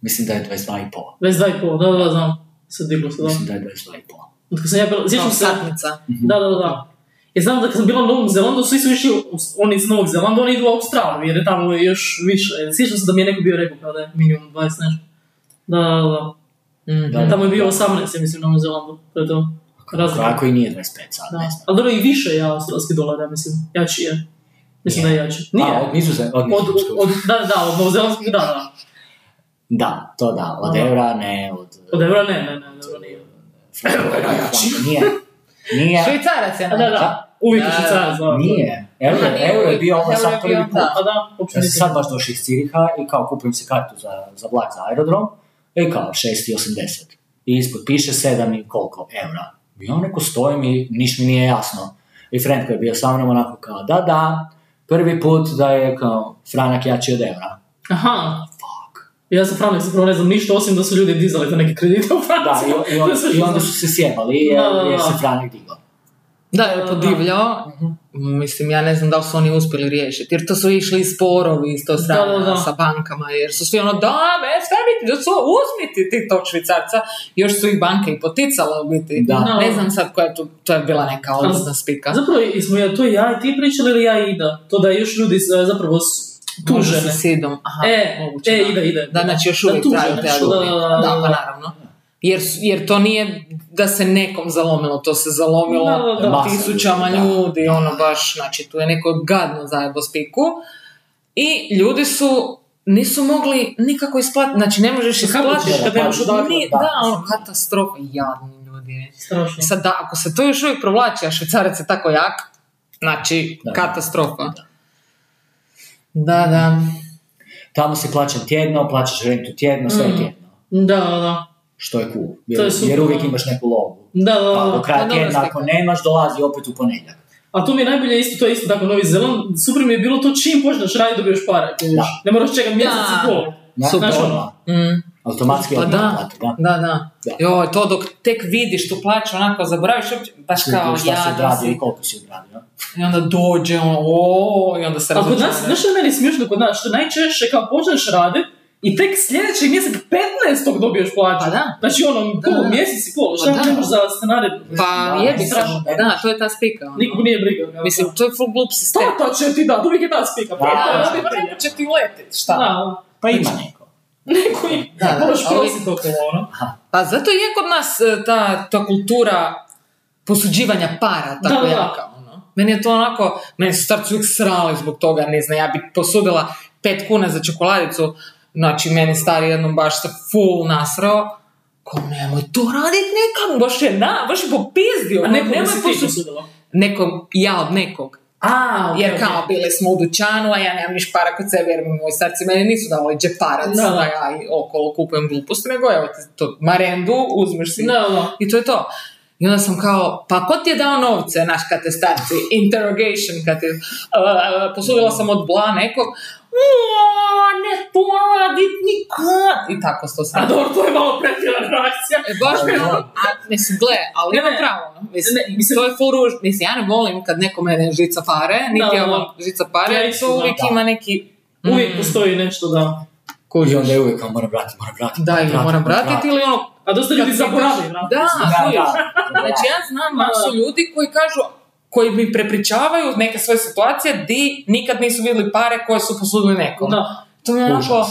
Mislim da je 22,5. 22,5, da, da, da, znam. Sad diglo se, da. Mislim da je 22,5. Od sam ja bila, sjećam se... satnica. Da, da, da, da. Ja znam da kad sam bila u Novom Zelandu, svi su išli, oni iz Novog Zelanda, oni idu u Australiju, jer je tamo još više. Sjećam se da mi je neko bio rekao kao da je minimum 20 nešto. Da, da, da. Mhm. Da. Tamo je bio 18, ja mislim, u Novom Zelandu. To je to. Razlika. Kako i nije 25 sad, Da. ne znam. Ali dobro, i više je australski dolar, ja mislim. Jači je. Mislim da je jači. Nije. A, od nizozemskog. Od Od, od, da, da, od novozelandskog, da, da. Da, to da, od Aha. eura, ne, od... Od eura ne, ne, ne, eura nije. Euro je najjači. Nije. Nije. Švicarac je A da, da, uvijek je Da, švicarac, da. Nije. Euro, nije euro je bio ovo sad prvi put. da. A da, uopće Ja sam sad baš došao iz Ciriha i kao kupujem si kartu za, za vlak za aerodrom i kao 6,80. I ispod piše 7 i koliko eura. I on neko stojim i niš mi nije jasno. I friend koji je bio sa mnom onako kao da da, prvi put da je kao franak jači od eura. Aha. Fuck. Ja za Franak zapravo ne znam ništa, osim da su ljudi dizali za neke kredite u Da, Franciji. (laughs) i, i, on, i onda su se sjebali jer, Da, da, da. jer se franak digao. Da, je podivljao. Mislim, ja ne znam da li su oni uspjeli riješiti, jer to su išli sporovi iz to strane Da, da, da. sa bankama, jer su svi ono, da, me, staviti, da su, uzmiti ti tog švicarca. Još su i banke i poticale u biti. Da. Ne znam sad koja je tu, to je bila neka odlična spika. Zapravo, smo ja to ja i ti pričali ili ja i Ida? To da još ljudi e, zapravo Možda tužene. sa sidom. Aha, E, moguće, e, da. ide, ide. Da, znači još Da, uvijek tužene traju te da, da, da, da. Da, pa naravno. Jer, jer to nije da se nekom zalomilo, to se zalomilo Da, da, da. Tisućama ljudi, da. ljudi, ono baš, znači tu je neko gadno zajebo spiku. I ljudi su nisu mogli nikako isplatiti, znači ne možeš Pa isplatiti kad nemaš? Ni- Da. Da, ono, katastrofa, jadni ljudi. Strašno. Sad da, ako se to još uvijek provlači, a švicarac je tako jak, znači Da. katastrofa. Da. Da, da. Tamo si plaćan tjedno, plaćaš rentu tjedno, sve Mm. tjedno. Da, da, da. Što je cool. Jer, To je super, jer uvijek da. imaš neku lovu. Da, da, Pa da. do kraja Pa tjedna, ako nemaš, dolazi opet u ponedjeljak. A tu mi je najbolje isto, to je isto tako Novi Zeland, super mi je bilo to čim počneš raditi dobiješ pare. Da. Ne moraš čekati mjesec i pol. Na, Super. odmah. Mm. Automatski Pa odmah da. plati, da. Da, da. Da. Joj, to dok tek vidiš tu plaću, onako zaboraviš uopće, baš kao Šta si ja odradio i koliko si odradio. I onda dođe ono, o, i onda se A kod nas, znaš što je meni smiješno kod nas, što najčešće kao počneš radit i tek sljedećeg mjeseca 15. dobiješ plaću. Pa da. Znači ono, da. mjesec i pol, šta Pa da. trebaš za scenarij? Pa Da, jebi se. strašno. Da, to je ta spika. ono. Nikog nije briga. kao Mislim, to. to je full glup sistem. Tata će ti da, uvijek je ta spika. Da, pa to je da, Pa prije. neko će ti letit, šta? Da, Pa ima neko. neko i Da, da, moraš prositi okolo, ono. Pa zato je kod nas e, ta, ta kultura posuđivanja para tako Da, da. jaka. Ono. Meni je to onako, meni su starci uvijek srali zbog toga, ne znam, ja bi posudila pet kuna za čokoladicu, znači meni stari jednom baš se full nasrao, ko nemoj to radit nekam, baš je na, baš je popizdio, A neko bi nemoj si ti posud- posudila. Nekom, ja od nekog. A, Jer kao bili smo u dućanu, a ja nemam niš para kod sebe, jer moji starci meni nisu davali džeparac, Da, da. ja okolo kupujem gluposti, nego evo ti to marendu, uzmeš si Da, da. i to je to. I onda sam kao, pa ko ti je dao novce, naš kad te starci, interrogation, kad ti, uh, posudila sam od bla nekog, "O, ne poradit nikad, i tako sto A sam. dobro, to je malo pretjerana reakcija. E, baš mi ono, a, mislim, gle, ali Ne, ima pravo, no. mislim, Ne, mislim- to je full ruž, mislim, ja ne volim kad neko mene žica pare, niti ja da. volim žica pare, to uvijek Da. ima neki, Uvijek Mm. postoji nešto da... I onda je uvijek moram vratiti, moram vratiti. da, ili moram vratiti, ili ono, A dosta ljudi zaboravi, vratiti. da, Da, da. Znači ja znam masu ljudi koji kažu, koji mi prepričavaju neke svoje situacije di nikad nisu vidjeli pare koje su posudili nekom. Da. To mi je onako,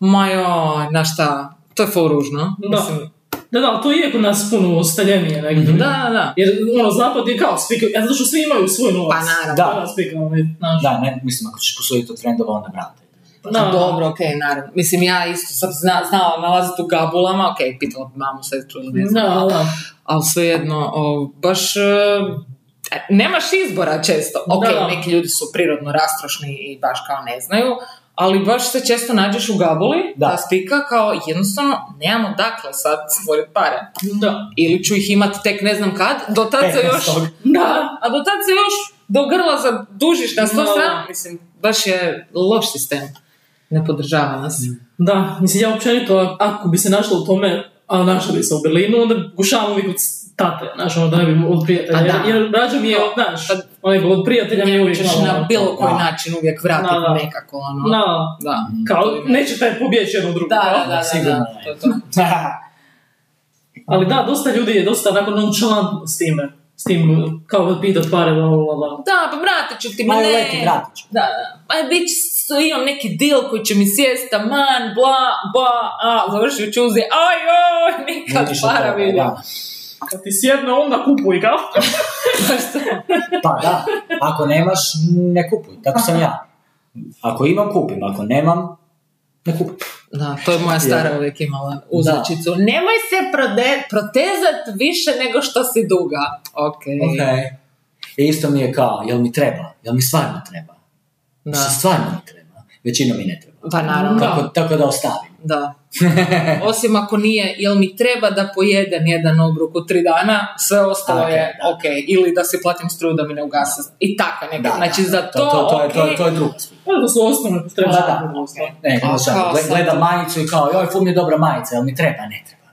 ma joj, znaš šta, to je full ružno. Da. Mislim, Da, da, to je kod nas puno staljenije negdje. da, da, da. Jer, ono, zapad je kao spika, ja zato što svi imaju svoj novac. Pa naravno. Da. Da, spika, ovaj. Da, ne, mislim, ako ćeš posuditi od frendova, onda vrati. Pa Da. dobro, okej, naravno. Mislim, ja isto sam zna, znala nalaziti u gabulama, okej, pitala bi mamu, sestru ili ne znam, Da, ali- ali svejedno, o, baš... e, nemaš izbora često. Ok, Da, da. neki ljudi su prirodno rastrošni i baš kao ne znaju, ali baš se često nađeš u gabuli, Da. ta spika, kao jednostavno nemamo dakle sad stvoriti pare. Da. Ili ću ih imati tek ne znam kad, do tad se još... 15. Da, a do tad se još do grla zadužiš na sto strana. Mislim, baš je loš sistem. Ne podržava nas. Da, mislim, ja općenito, ako bi se našla u tome, a našla bi se u Berlinu, onda gušavam uvijek od tate, znaš, ono da ne bi od prijatelja. Pa Jer, da. jer rađe mi je, od, znaš, onaj, od prijatelja mi je uvijek ćeš na bilo koji da. način uvijek vratiti Da, da. nekako, ono. Da, Da. kao, neće taj pobjeći jedno drugo. Da, da, da, da, Sigurno (laughs) da, to. Ali da, dosta ljudi je dosta onako nonchalant s time. S tim, kao da pitat pare, bla, bla, bla. Da, pa vratit ću ti, ma Ma ne. leti, vratit ću. Da, da. Pa već su- imam neki deal koji će mi sjest, taman, bla, bla, a, završio čuzi, aj, oj, nikad para vidim. da. Kad ti sjedne, onda kupuj, kao. (laughs) Pa da, ako nemaš, ne kupuj, tako sam ja. Ako imam, kupim, ako nemam, ne kupim. Da, to je moja stara Je. uvijek imala uzrečicu. Nemoj se prode, protezat više nego što si duga. Ok. Ok. I isto mi je kao, jel mi treba? Jel mi stvarno treba? Da. Mislim, stvarno mi treba. Većinom mi ne treba. Pa naravno. Tako, tako da ostavim. Da. (laughs) Osim ako nije, jel mi treba da pojedem jedan obrok u tri dana, sve ostalo Ok, je da. ok. Ili da si platim struju da mi ne ugase. I tako neka. Da, znači da, za da. to, to, to, je, to, je, ok. to je druga stvar. Pa to su osnovne, treba Da, da, da, da, Ne, kao gleda majicu i kao, joj, ful mi je dobra majica, jel mi treba? Ne treba.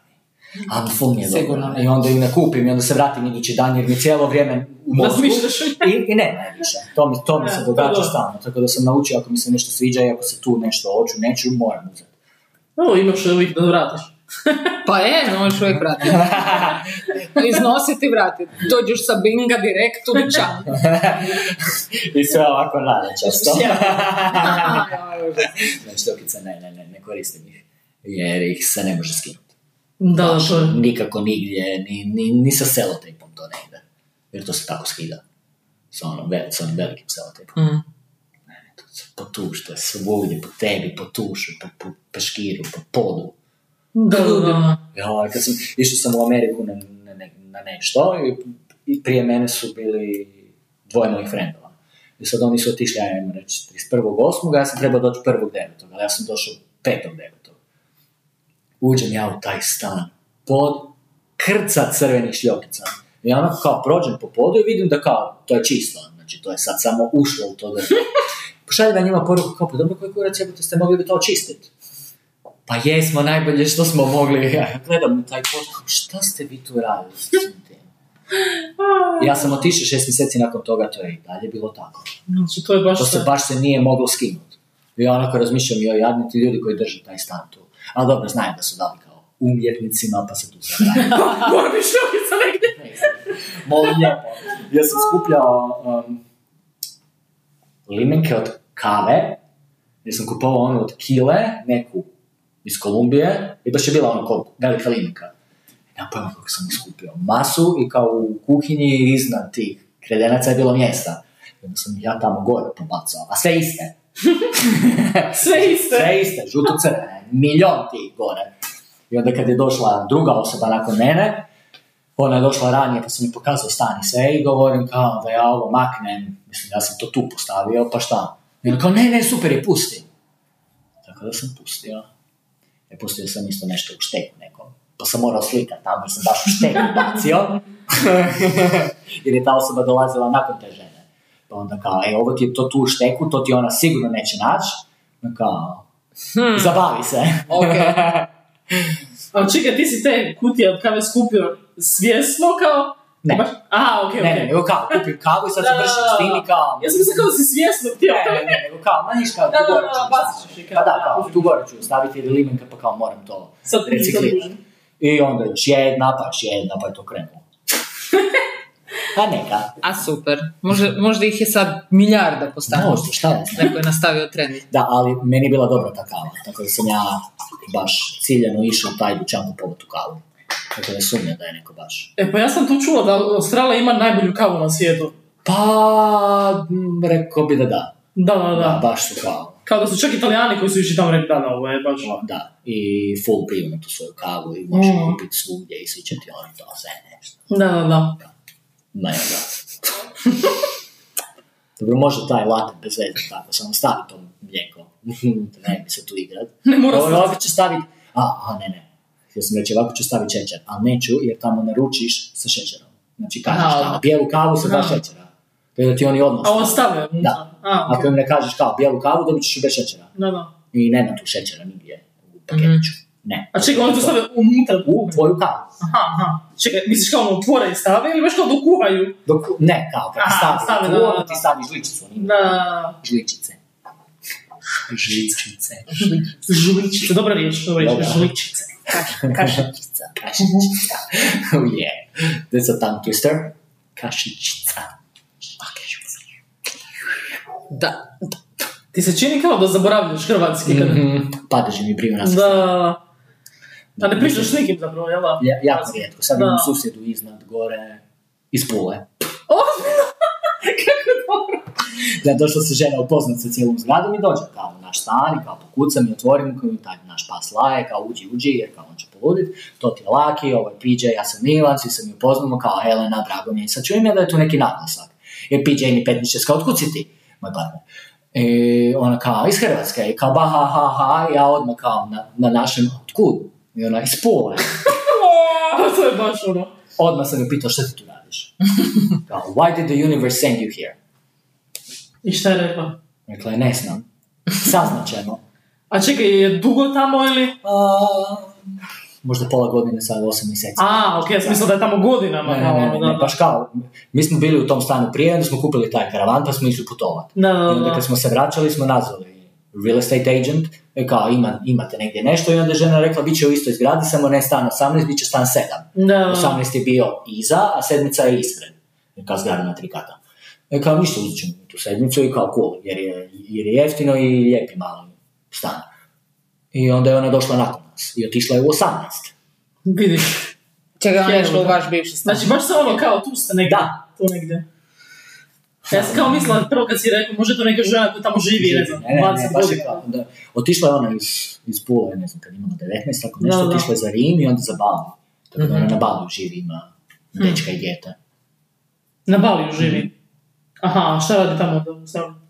A ful mi je Sigurno dobra. ne. I onda ju ne kupim i onda se vratim idući dan jer mi cijelo vrijeme u mozgu. I, I ne, ne više. To mi, to mi se E, događa to da. stalno. Tako da sam naučio ako mi se nešto sviđa i ako se tu nešto hoću, neću, moram uzeti. Ovo imaš uvijek da vratiš. (laughs) Pa je, no, još uvijek vratiti. (laughs) Iznositi i vratiti. Dođeš sa binga direkt u dućan. (laughs) I sve ovako rade često. Znači, ne, ne, ne, ne koristim ih. Jer ih se ne može skinuti. Da, da, to je. Nikako nigdje, ni, ni, ni sa selotejpom to ne ide. Jer to se tako skida. Sa, onom, ve- sa onim velikim selotejpom. Mm. To se potušte svugdje, po tebi, po tušu, po, po peškiru, po podu. Da, da, da. Ja, kad sam, išao sam u Ameriku na, na, ne- na nešto i, i prije mene su bili dvoje mojih frendova. I sad oni su otišli, ja imam reći, 31.8. ja sam trebao doći 1.9. ali ja sam došao 5.9. Uđem ja u taj stan, pod krca crvenih šljokica. I ja onako kao prođem po podu i vidim da kao, to je čisto, znači to je sad samo ušlo u to da... (laughs) Pošaljem ja njima poruku kao, pa dobro koji kurac jebote ste mogli bi to očistiti. Pa jesmo najbolje što smo mogli. (laughs) Ja gledam u taj pod, šta ste vi tu radili s tim? (laughs) Ja sam otišao šest mjeseci nakon toga, to je i dalje bilo tako. Znači, to je baš... To se baš se nije moglo skinuti. I ja onako razmišljam, joj, jadni ti ljudi koji drže taj stan tu. Ali dobro, znajem da su dali kao umjetnicima, pa se tu sad. Molim lijepo. Ja sam skupljao um, limenke od kave, jer sam kupovao onu od kile, neku iz Kolumbije, i baš je bila ono koliko, velika limenka. Ja pojma kako sam skupio. Masu i kao u kuhinji iznad tih kredenaca je bilo mjesta. I onda sam ja tamo gore pobacao, a sve iste. (laughs) Sve iste. Sve iste, žuto crvene, milion tih gore. I onda kad je došla druga osoba nakon mene, ona je došla ranije pa sam mi pokazao stan i sve i govorim kao da ja ovo maknem, mislim ja sam to tu postavio, pa šta? I kao ne, ne, super je, pusti. Tako da sam pustio. E, pustio sam isto nešto u šteku nekom. Pa sam morao slikati tamo jer sam baš u šteku bacio. (laughs) jer je ta osoba dolazila nakon te žene. Pa onda kao, e, ovo ti je to tu u šteku, to ti ona sigurno neće naći. Kao, zabavi se. Ok. (laughs) A čekaj, ti si te kutije od kave skupio svjesno kao... Ne. Baš- A, okej, Ne, okej. ne, nego kao, kupim kavu i sad se vršim s tim i kao... Ja sam mislila kao da si svjesno htio. Ne, ne, ne, nego kao, ma niš kao, tu gore ću staviti. Pa da, kao, tu gore ću staviti je limenka, pa kao moram to reciklirati. I onda još jedna, pa još jedna, pa je to krenulo. (laughs) Pa neka. A super. Možda, možda ih je sad milijarda postavio. Možda, šta znam. Neko je nastavio trend. Da, ali meni je bila dobra ta kava, tako da sam ja baš ciljano išao u taj dućan kupovati tu kavu. Tako da sumnjam da je neko baš. E, pa ja sam tu čula da Australija ima najbolju kavu na svijetu. Pa, rekao bi da da. Da, da, Da, da. baš su kao, Kao da su čak italijani koji su išli tamo rekli da, da, ovo je baš... da. I full piju na tu svoju kavu i može Mm. kupiti svugdje i svi će ti oni to sve nešto. Da, da, da. Ma da. (laughs) Dobro, može taj latte bez veze tako, samo stavi to mlijeko. (laughs) ne mi se tu igrat. Ne mora Ovo, se... ovako ću staviti, a, a ne, ne. Htio sam reći, ovako ću staviti šećer, ali neću jer tamo naručiš sa šećerom. Znači kažeš tamo, bijelu kavu sa dva šećera. To je da ti oni odmah A on stavlja? Da. A, Ako okej. im ne kažeš kao bijelu kavu, dobit ćeš bez šećera. Da, da. I nema tu šećera nigdje u paketiću. Ne. A čekaj, oni to stave unutra? U tvoju kavu. Aha, aha. Čekaj, misliš kao ono otvore i stave ili baš kao dokuhaju? Dok, ne, kao kad Aha, da, onda da. ti stavi žličicu. Da. Žličice. Žličice. Žličice, dobra riječ, dobra riječ. Dobra. Žličice. Kašičica. Kašičica. Oh yeah. That's a tongue twister. Kašičica. Da. Ti se čini kao da zaboravljaš hrvatski. Mhm. Padeži mi briju nas. Da. A ne pričaš s nikim zapravo, jel da? Ja, jako rijetko. Sad Da. imam susjedu iznad, gore, iz Pule. Ozbiljno? (laughs) Kako dobro. Da, došla se žena upoznat sa cijelom zgradom i dođe kao naš stan i kao pokucam i otvorim kao taj naš pas laje, kao uđi, uđi, jer kao on će poludit, to ti je Laki, ovo je PJ, ja sam Milan, svi se mi upoznamo kao Helena, drago mi je. Sad čujem ja da je tu neki naglasak. Jer PJ mi petniče, kao otkud si ti, moj partner? I ona kao, iz Hrvatske, i kao, ba, ha, ha, ha, ja odmah kao na, na našem, otkud? I ona, iz Pule. To je baš ono. Odmah sam ju pitao, šta ti tu radiš? (laughs) Kao, why did the universe send you here? I šta je rekla? Rekla je, ne znam. Saznat ćemo. A čekaj, je dugo tamo ili? A, možda pola godine, sad osam mjeseci. A, okej, ja sam mislila da je tamo godinama. ne, ne, ne, da, ne, da. baš kao, mi smo bili u tom stanu prije, onda smo kupili taj karavan, pa smo išli putovati. Da, I da, onda da. kad smo se vraćali, smo nazvali real estate agent, i kao, ima, imate negdje nešto, i onda je žena rekla, bit će u istoj zgradi, samo ne stan 18, bit će stan 7. Da, da. 18 je bio iza, a sedmica je ispred. I kao zgrada na tri kata. I kao ništa uzet ćemo tu sedmicu i kao cool, jer je, jer je jeftino i lijepi mali stan. I onda je ona došla nakon nas i otišla je u 18. Vidiš. Čega ona je išla u vaš bivši stan. Znači, baš se ono kao, tu ste negdje. Da. Tu negdje. Ja sam kao mislila, prvo kad si rekao, može to neka žena koja tamo živi, ne znam, ne, ne, ne, 20 baš je godina. da, otišla je ona iz, iz Pule, ne znam, kad imala 19, tako nešto, Da, da. otišla je za Rim i onda za Bali. Tako da ona Mhm. na Baliju živi, ima dečka i dijete. Na Baliju živi. Aha, šta radi tamo? Sam...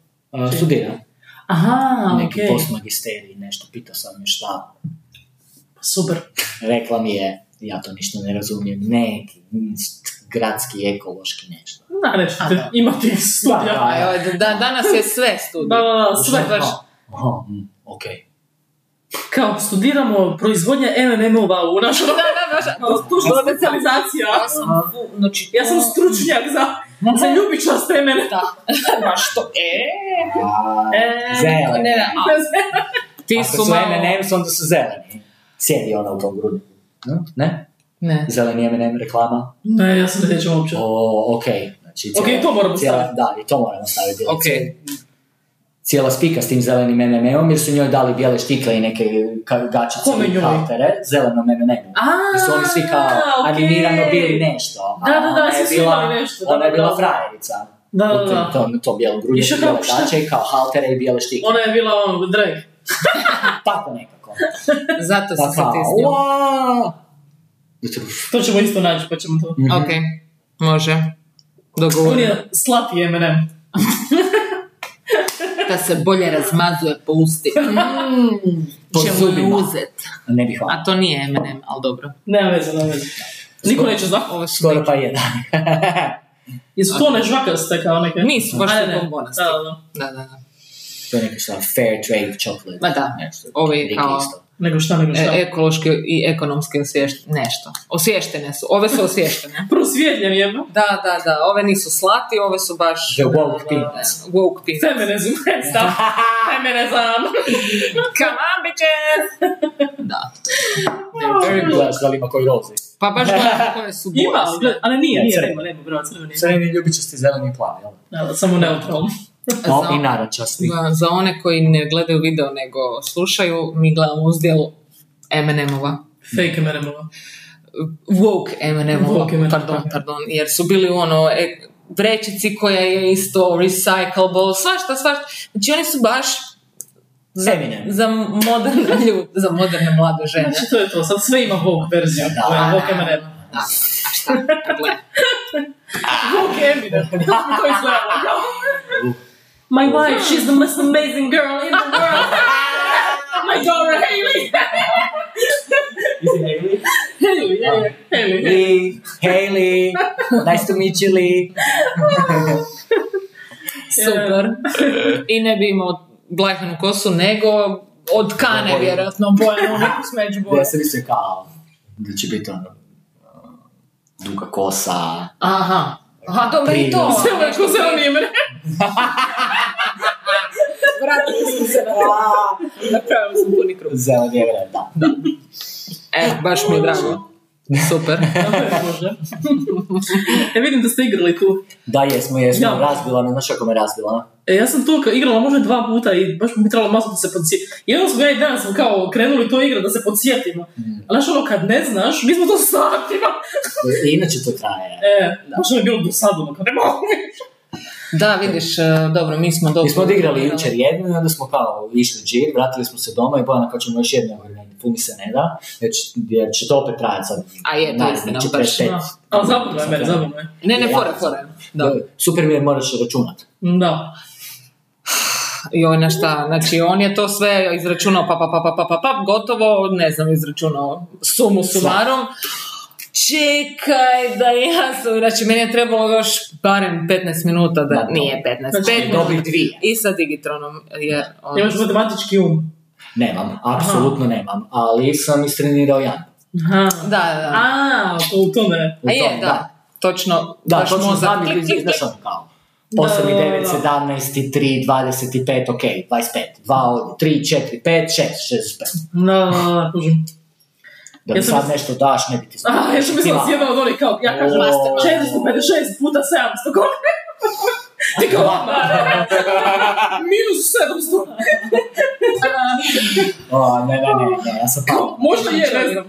Studira, Aha, neki okej. postmagisterij, nešto, pitao sam je šta. Super. Rekla mi je, ja to ništa ne razumijem, neki gradski, ekološki nešto. Da, nešto, A, da. ima ti studija. Da, A, evo, da, danas je sve studij. Da, da, da, sve. Baš. Aha, mm, ok. kao studiramo proizvodnja MMM-ova u našoj Da, da, da, kao tužna specijalizacija. Ja sam, znači, Ja sam stručnjak za, za ljubičaste mene. Da, (laughs) ma što, e, E, zeleni. ne, ne, ti Ako su su malo... M&M's, onda su zeleni. Sjedi ona u tom grudu. Ne? Ne. Zeleni M&M reklama. Ne, ja sam ne sjećam uopće. O, ok. Znači, Ok, to moramo cijela, staviti. Da, i to moramo staviti. Ok. Cijela spika s tim zelenim M&M-om jer su njoj dali bijele štikle i neke gačice Kome i njoj? haltere zelenom M&M-u. A, Jer su oni svi kao okej. animirano bili nešto. Da, da, da, svi su bila- imali nešto, Ona je bila frajerica. Da, da, da. tom bijelom grudju, Više bijele gaće i kao haltere i bijele štikle. Ona je bila on, drag. (laughs) Tako nekako. (laughs) Zato Pa sam se kao, ti s njom. To ćemo isto naći, pa ćemo to. Mhm. Ok, može. On Dogovorim. je slati M&M. (laughs) Da se bolje razmazuje po ustima. Po Ćemo zubima. uzet. Ne bih vam. A to nije M&M, ali dobro. Nema veze, nema veze. Niko neće znati. Ovo su Skoro pa jedan. (laughs) Jesu to one žvakaste kao neke? Nisu, baš su ne, ne. bombonaste. Da, da. Da, to je neka šta fair trade chocolate. Ma da. Ovi Riki kao- isto. Nego šta, nego šta. E, ekološki i ekonomski osvještene. Nešto. Osvještene su. Ove su osvještene. (laughs) Prosvjetljen je. Da, da, da. Ove nisu slati, ove su baš... The woke e, peanuts. Woke peanuts. Feminism, stav. Feminism. Come on, bitches! (laughs) Da. They're very good. Gledaš da li ima koji rozi. Pa baš gledam (laughs) koje su boje. Ima, ali nije, nije, crveni. nema, bravo, crveni. Crveni ljubičasti zeleni i plavi, jel? Samo neutralno. No, Za- i narančasti. Za, za one koji ne gledaju video nego slušaju, mi gledamo uzdjelu M&M-ova. Fake M&M-ova. Woke M&M-ova, Woke M&M, pardon, pardon, jer su bili u ono e, vrećici koja je isto recyclable, svašta, svašta. Znači oni su baš za, Eminem. za moderne (laughs) ljude, za moderne mlade žene. Znači to je to, sad sve ima Vogue verziju. Da. Ovo je Vogue M&M. Da, a šta. Vogue Eminem. (laughs) To izgledalo? (laughs) My wife, she's the most amazing girl in the world. (laughs) My daughter, Hailey. Hailey, yeah, Hailey. Lee, Hailey, nice to meet you, Lee. (laughs) Super. I ne bi imao blajhanu kosu, nego od kane, vjerojatno, bojenu, neku smeđu boju. Ja sam mislio kao da će biti ono duga kosa. Aha. Aha, dobro i to. Sve ovo je ko M&M. Vratili smo se na to. Napravili smo puni krug. Zeleni je vred, da. E, baš mi je drago. Super. (laughs) E, vidim da ste igrali tu. Da, jesmo, jesmo. Ja. Razbila me, znaš kako me razbila? E, ja sam to igrala možda dva puta i baš mi trebalo masno da se podsjetimo. Jednom smo ja i danas smo kao krenuli to igrati da se podsjetimo. Ali znaš ono, kad ne znaš, mi smo to satima. I inače to traje. E, baš nam je bilo dosadno, kad ne mogu. Da, vidiš, e, dobro, mi smo dobro. Mi smo odigrali jučer jednu i onda smo kao išli džir, vratili smo se doma i Bojana kao ćemo još jednu tu mi se ne da, jer će, jer će to opet trajati sad. A je, to narednih istina, 45. baš, Da. Ali zabavno je. Ne, ne, Ja. fore, fore. Da. Super mi je, moraš računat. Da. Joj, na šta, znači on je to sve izračunao, pa, pa, pa, pa, pa, pa, pa, gotovo, ne znam, izračunao sumu sumarom. Čekaj da ja sam, znači meni je trebalo još barem 15 minuta da, Da, to. nije 15, Znači, 5 dobri minuta. dvije. I sa Digitronom, jer on... Imaš matematički um. Nemam, apsolutno nemam, ali sam istrenirao Jan. Aha. Da, da. A, to u tome. U A je, tom, da, točno, Da, baš točno mozak znam klik, ono kao. Da, 8 i da, 9, da. 17 i 3, 25, ok, 25. 2 ovdje, 3, 4, 5, 6, 65. Da, da, da. Da mi Ja sam sad nešto daš, ne bi ti znao. A, ja sam mislila si jedan od onih kao, ja kažem, O. 456 puta 700, koliko? Ti kao, minus 700. O, ne, ne, ne, ne, ja sam padao. Možda je, ne znam.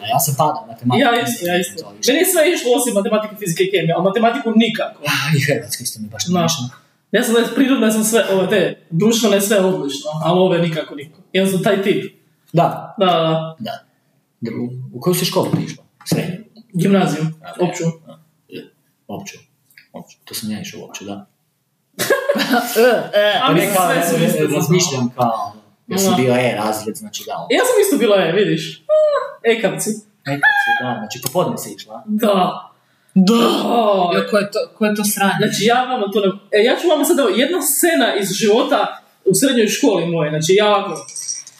Ne, ja sam padao matematiku. Ja isto, ja isto. Meni je sve išlo osim matematike, fizike i kemije, ali matematiku nikako. I hrvatski isto mi baš ne išlo. Ja sam da prirodne sam sve, ove te, društvene sve odlično, ali ove nikako nikako. Ja sam taj tip. Da, Da, da, da. U, koju si školu ti išla? Srednju? gimnaziju, opću. Opću. Opću. To sam ja išao u opću, da. (laughs) A Pa mi ne kao, razmišljam kao, ja sam bio E razred, znači da. Ja sam isto bila, e, vidiš. Ekavci. Nekad si, da, znači popodne si išla. Da. Da. Jo, ko je to, ko je to sranje? Znači ja vama to ne... E, ja ću vam sad evo, jedna scena iz života u srednjoj školi moje, znači ja ovako...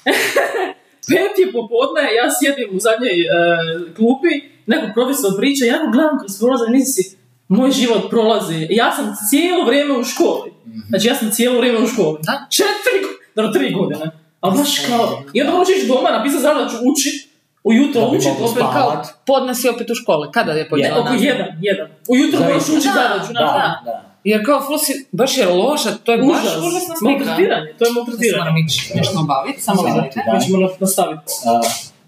(laughs) pet je popodne, ja sjedim u zadnjoj e, klupi, neko profesor priča, ja ga gledam kroz prolaz i mislim si, moj život prolazi, ja sam cijelo vrijeme u školi. Znači ja sam cijelo vrijeme u školi. Da. Četiri, dobro, tri godine. Ali baš kao, i onda hoćeš doma napisati zadaću učit, ujutro Da učit, opet kao, spavat. Podne si opet u školi. Kada je počela oko jedan, jedan. Ujutro moraš učit Da, zadaću. Da, Da, da. Jer kao ful si, baš je loša, to je baš Užas. užasna slika. Maltretiranje, to je maltretiranje. moram ići nešto obaviti, samo da. Mi ćemo na- nastaviti. A,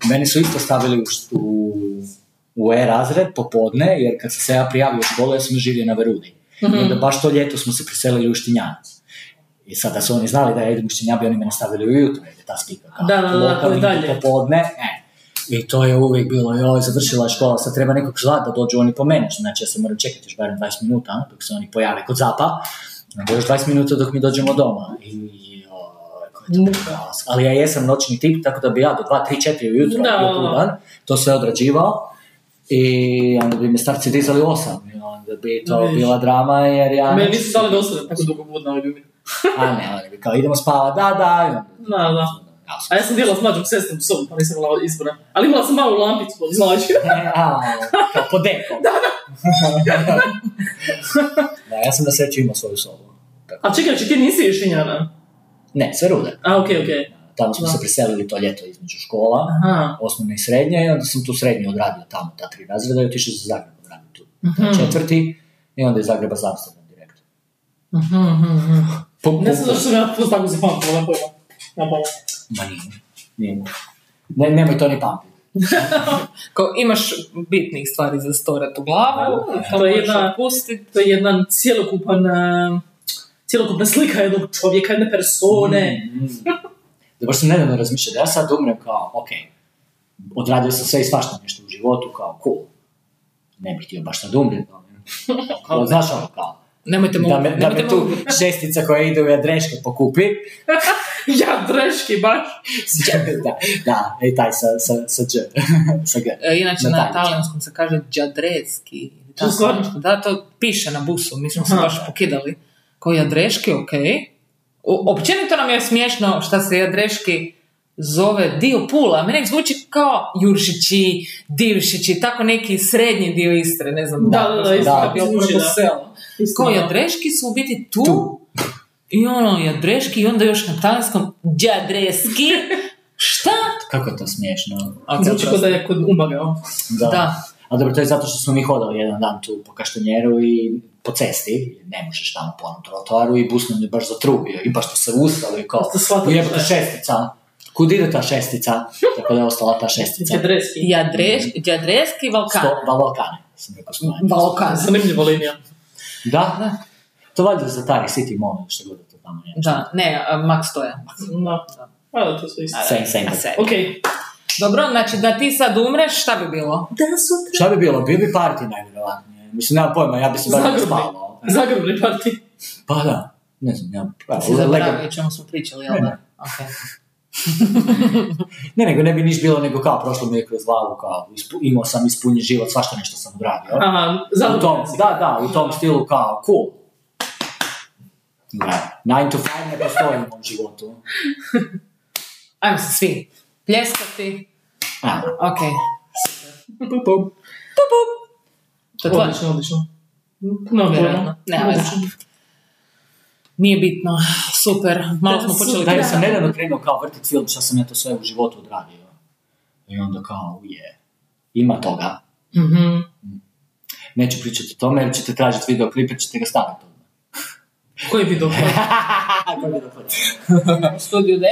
meni su isto stavili u, u, u E-razred popodne, jer kad sam se ja prijavio u školu, ja sam živio na Verudi. Mhm. I onda baš to ljeto smo se preselili u Štinjanac. I sada su oni znali da ja idem u Štinjabi, oni mene stavili ujutro, jer je ta spika. kao Da, da, da. Popodne, e. I to je uvijek bilo, joj, završila je škola, sad treba nekog zvati da dođu oni po mene, znači ja sam moram čekati još barem 20 minuta, dok se oni pojave kod zapa, onda još 20 minuta dok mi dođemo doma. I, kaos. Ali ja jesam noćni tip, tako da bi ja do 2, 3, 4 ujutro Da. bio budan, to sve odrađivao. I onda bi me starci dizali osam i onda bi to Vidiš. bila drama jer ja... Meni nisu dali do sada (laughs) tako dugo budna ali bi. A ne, oni bi kao idemo spavat, da, da. i onda- Da, da. A ja sam dijela s mlađom sestrom u sobu, pa nisam imala izbora. Ali imala sam malu lampicu, pa znaš. (laughs) A, kao po dekom. Da, (laughs) da. ja sam na sreću imao svoju sobu. Tako. A čekaj, či ti nisi iz Šinjana? Ne, sve rude. A, okej, okej. Tamo smo Da. se preselili to ljeto između škola, Aha. osnovne i srednje, i onda sam tu srednju odradio tamo, ta tri razreda, i otišao za Zagreb odradio tu. Mhm. Četvrti, i onda iz Zagreba za Amsterdam direkt. Mhm, mhm, mhm. Ne znam zašto sam ja to tako zapamtila, ne pojma. Ma nije, nije. Ne, nemoj to ni pamtiti. (laughs) Kao imaš bitnih stvari za storat u glavu, to to je jedna-. To je jedan cjelokupan, cjelokupna slika jednog čovjeka, jedne persone. Mm. Da baš sam nedavno razmišljao da ja sad umrem kao, ok, odradio sam sve i svašta nešto u životu, kao, cool. Ne bih htio baš sad umrijet, ali, (laughs) kao, znaš ono, kao, Nemojte mu, da me, da me tu (laughs) šestica koja ide u jadreške pokupi, (laughs) Ja, dreški, baš. da, da, i taj sa, sa, sa Dž, (laughs) sa G. E, Inače Na na, talijanskom. se kaže džadreski. Da, to piše na busu, mi smo se baš pokidali. Kao jadreški, ok. O- Općenito nam je smiješno šta se jadreški zove dio Pula. Meni zvuči kao Juršići, Divšići, tako neki srednji dio Istre, ne znam. Da, da, da, da, da. Kao jadreški su u biti tu, Tu. i ono jadreški i onda još na talijanskom džadreski. Šta? Kako je to smiješno? Zvuči kao da je kod umagao. Da. Da. A dobro, to je zato što smo mi hodali jedan dan tu po Kaštanjeru i po cesti, ne možeš tamo po onom trotoaru i bus nam je baš zatrubio i baš smo se ustali i kao, Pa jebate šestica, kud ide ta šestica? Tako da je ostala ta šestica. Jadreski. Jadreš, Jadreski Valkan. Spomenu. Balkan. Zanimljiva linija. Da? Da. To valjda za Tari City Mall, što god to tamo je. Da, ne, Max Stoja. Da. A da, to su isto. Same, same. Okej. Dobro, znači da ti sad umreš, šta bi bilo? Da su Šta bi bilo? Bio bi party najvjerojatnije. Mislim, nema pojma, ja bi se Zagrbni. spavao. Zagrbni parti. Pa da, ne znam, nemam pravo. Si zaboravio o čemu smo pričali, jel Ne, da? ne. (laughs) Ne, nego ne bi niš bilo, nego kao prošlo mi je kroz glavu, kao ispu, imao sam ispunjen život, svašta nešto sam odradio. Aha, U tom, da, da, u tom stilu kao cool. Da, 9 to 5 ne postoji u mom životu. (laughs) Ajmo se svi pljeskati. A, Ok. Pup, pup. To je tvoje. Odlično, odlično. No, Vjerojatno. Nema veze. Nije bitno. Super. Malo smo počeli... da, ja sam nedavno krenuo kao vrtit film, šta sam ja to sve u životu odradio. I onda kao, je, ima toga. Mhm. Neću pričati o tome, jer ćete tražiti videoklip, jer ćete ga staviti odmah. Koji video? (laughs) Koji videoklip? Studiju 10.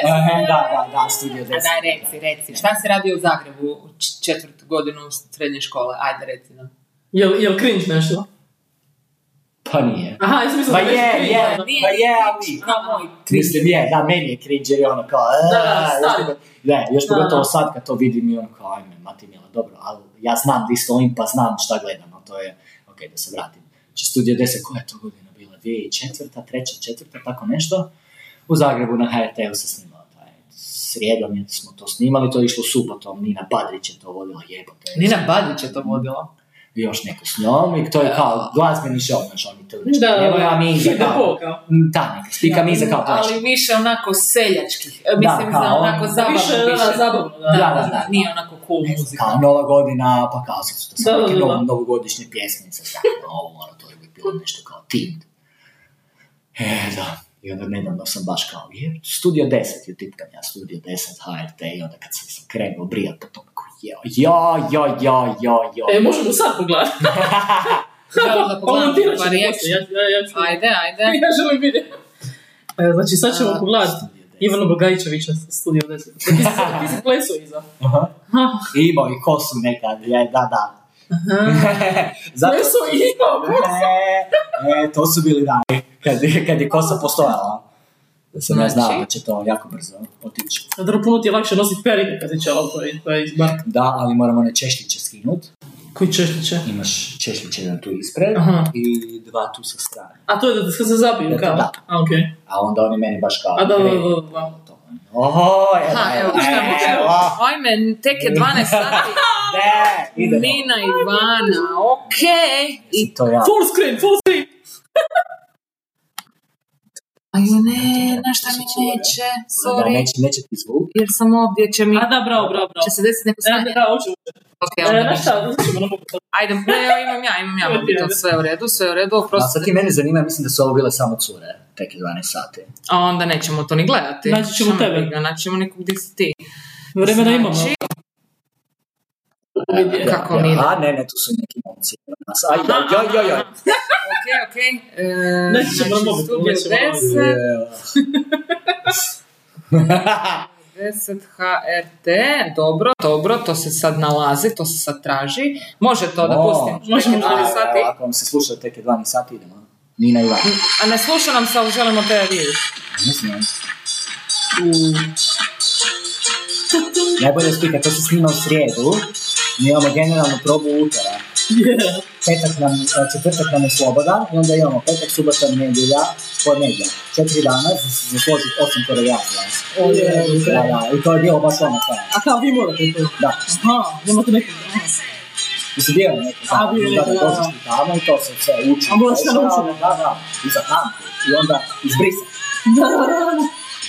da, da, da, studio 10. A daj, reci, reci. Šta se radi u Zagrebu u četvrtu godinu srednje škole? Ajde, reci nam. Jel, jel cringe nešto? Pa nije. Aha, ja sam mislila da je je, pa je, ali... Mislim, je, da, meni je cringe jer je ono kao... Da, da, Ne, još Da, pogotovo sad kad to vidim i ono kao, ajme, mati mila, dobro, ali ja znam di stojim pa znam šta gledam, ali to je, ok, da se vratim. Znači, Studio 10, koja je to godina bila? 2004. treća, četvrta, tako nešto. U Zagrebu na HRT-u se snimalo taj. Srijedom je- smo to snimali, to je išlo subotom, Nina Badrić je to vodila, jebote. Nina Badić je to vodila. Još neku s njom i to je kao glazbeni show, znaš, oni to Da, da, Evo ja da. miza kao, kao. Ta neka, spika miza kao plaća. Ali više onako seljačkih. E, Mislim, kao za onako zabavno Više, da, da, zabavno, da. Da, Da, da, da, da, da. nije onako cool Ne muzika. kao nova godina, pa kao su to Da, da, neke da, novo, da. novogodišnje pjesmice, tako, (laughs) ovo mora to je bilo nešto kao themed. E, da. I onda nedavno sam baš kao, je, Studio 10 je tipkam ja, Studio 10, HRT, i onda kad sam, sam krenuo brijat po tom, jo, jo, jo, jo, jo, jo. E, možemo sad pogledati. (laughs) Da pogledam Montirat ćemo varijaču. poslije, ja, ja, ja, ću- Ajde, ajde. (laughs) Ja želim vidjeti. E, znači, sad ćemo pogledati Studio 10. Ivana Bogajićevića sa Studio 10. (laughs) Ti si, ti si plesao iza. Aha. Imao i kosu nekad, je, da, da. Zato, Plesao i imao. e, e, to su bili dani, kad, kad je kosa postojala. Da sam ja Znači? znao da će to jako brzo otići. Dobro, puno ti je lakše nositi perike kad si čelo, to je, to je izbar. Da, ali moramo one češljiće skinut. Koji češljiće. Imaš češljić jedan tu ispred Aha. i dva tu sa strane. A to je da se zabiju, kao? Da. A, okej. A onda oni meni baš kao... A da, da, da, da. Oho, evo, Ha, evo, evo, šta. Ajme, tek je 12 (laughs) sati. Ne, idemo. Nina Ivana, okej. I To ja. Full screen, full screen! (laughs) Aju ne, na šta mi neće, Da, sorry. neće, neće ti zvuk. Jer sam ovdje, će mi... A da, bravo, bravo, bravo. Će se desiti neko stanje? da, hoću. Ok, E, onda znaš šta, da. Ajde, ne, evo, imam ja, imam ja, mobitel, sve u redu, sve u redu, A sad ti mene zanima, mislim da su ovo bile samo cure, tek je 12 sati. A onda nećemo to ni gledati. Naći ćemo tebe. Naći ćemo nekog gdje si ti. Vremena imamo. Znači, Vidje. Kako mi? A, ne, ne, tu su neki momci. Aj, joj, joj, joj, joj. Ok, ok. E, Neći znači, mobitel, studio nećemo na 10, 10 HRT, dobro, dobro, to se sad nalazi, to se sad traži. Može to da pustim možemo da. 12 sati. Ako vam se sluša tek je 12 sati, idemo. Nina Ivan. A ne sluša nam se, ali želimo te vidjeti. Ne znam. Najbolje spika, to se snima u srijedu. Mi imamo generalnu probu. Yeah. Petak nam, e, četvrtak nam je slobodan i onda imamo petak, subota, nedjelja, ponedjelja. Četiri dana za se zasložiti osam koreografija. Da, da, i to je bilo baš ono sve. A kao vi morate to? Da, Aha, nemate nekog. mislim bio je neko A, tamo, da, da, da. dođeš ti tamo i to se sve uči. A moraš Sve, naučiti. Da, da, i za kampu. I onda izbrisa. Da, da, da, da.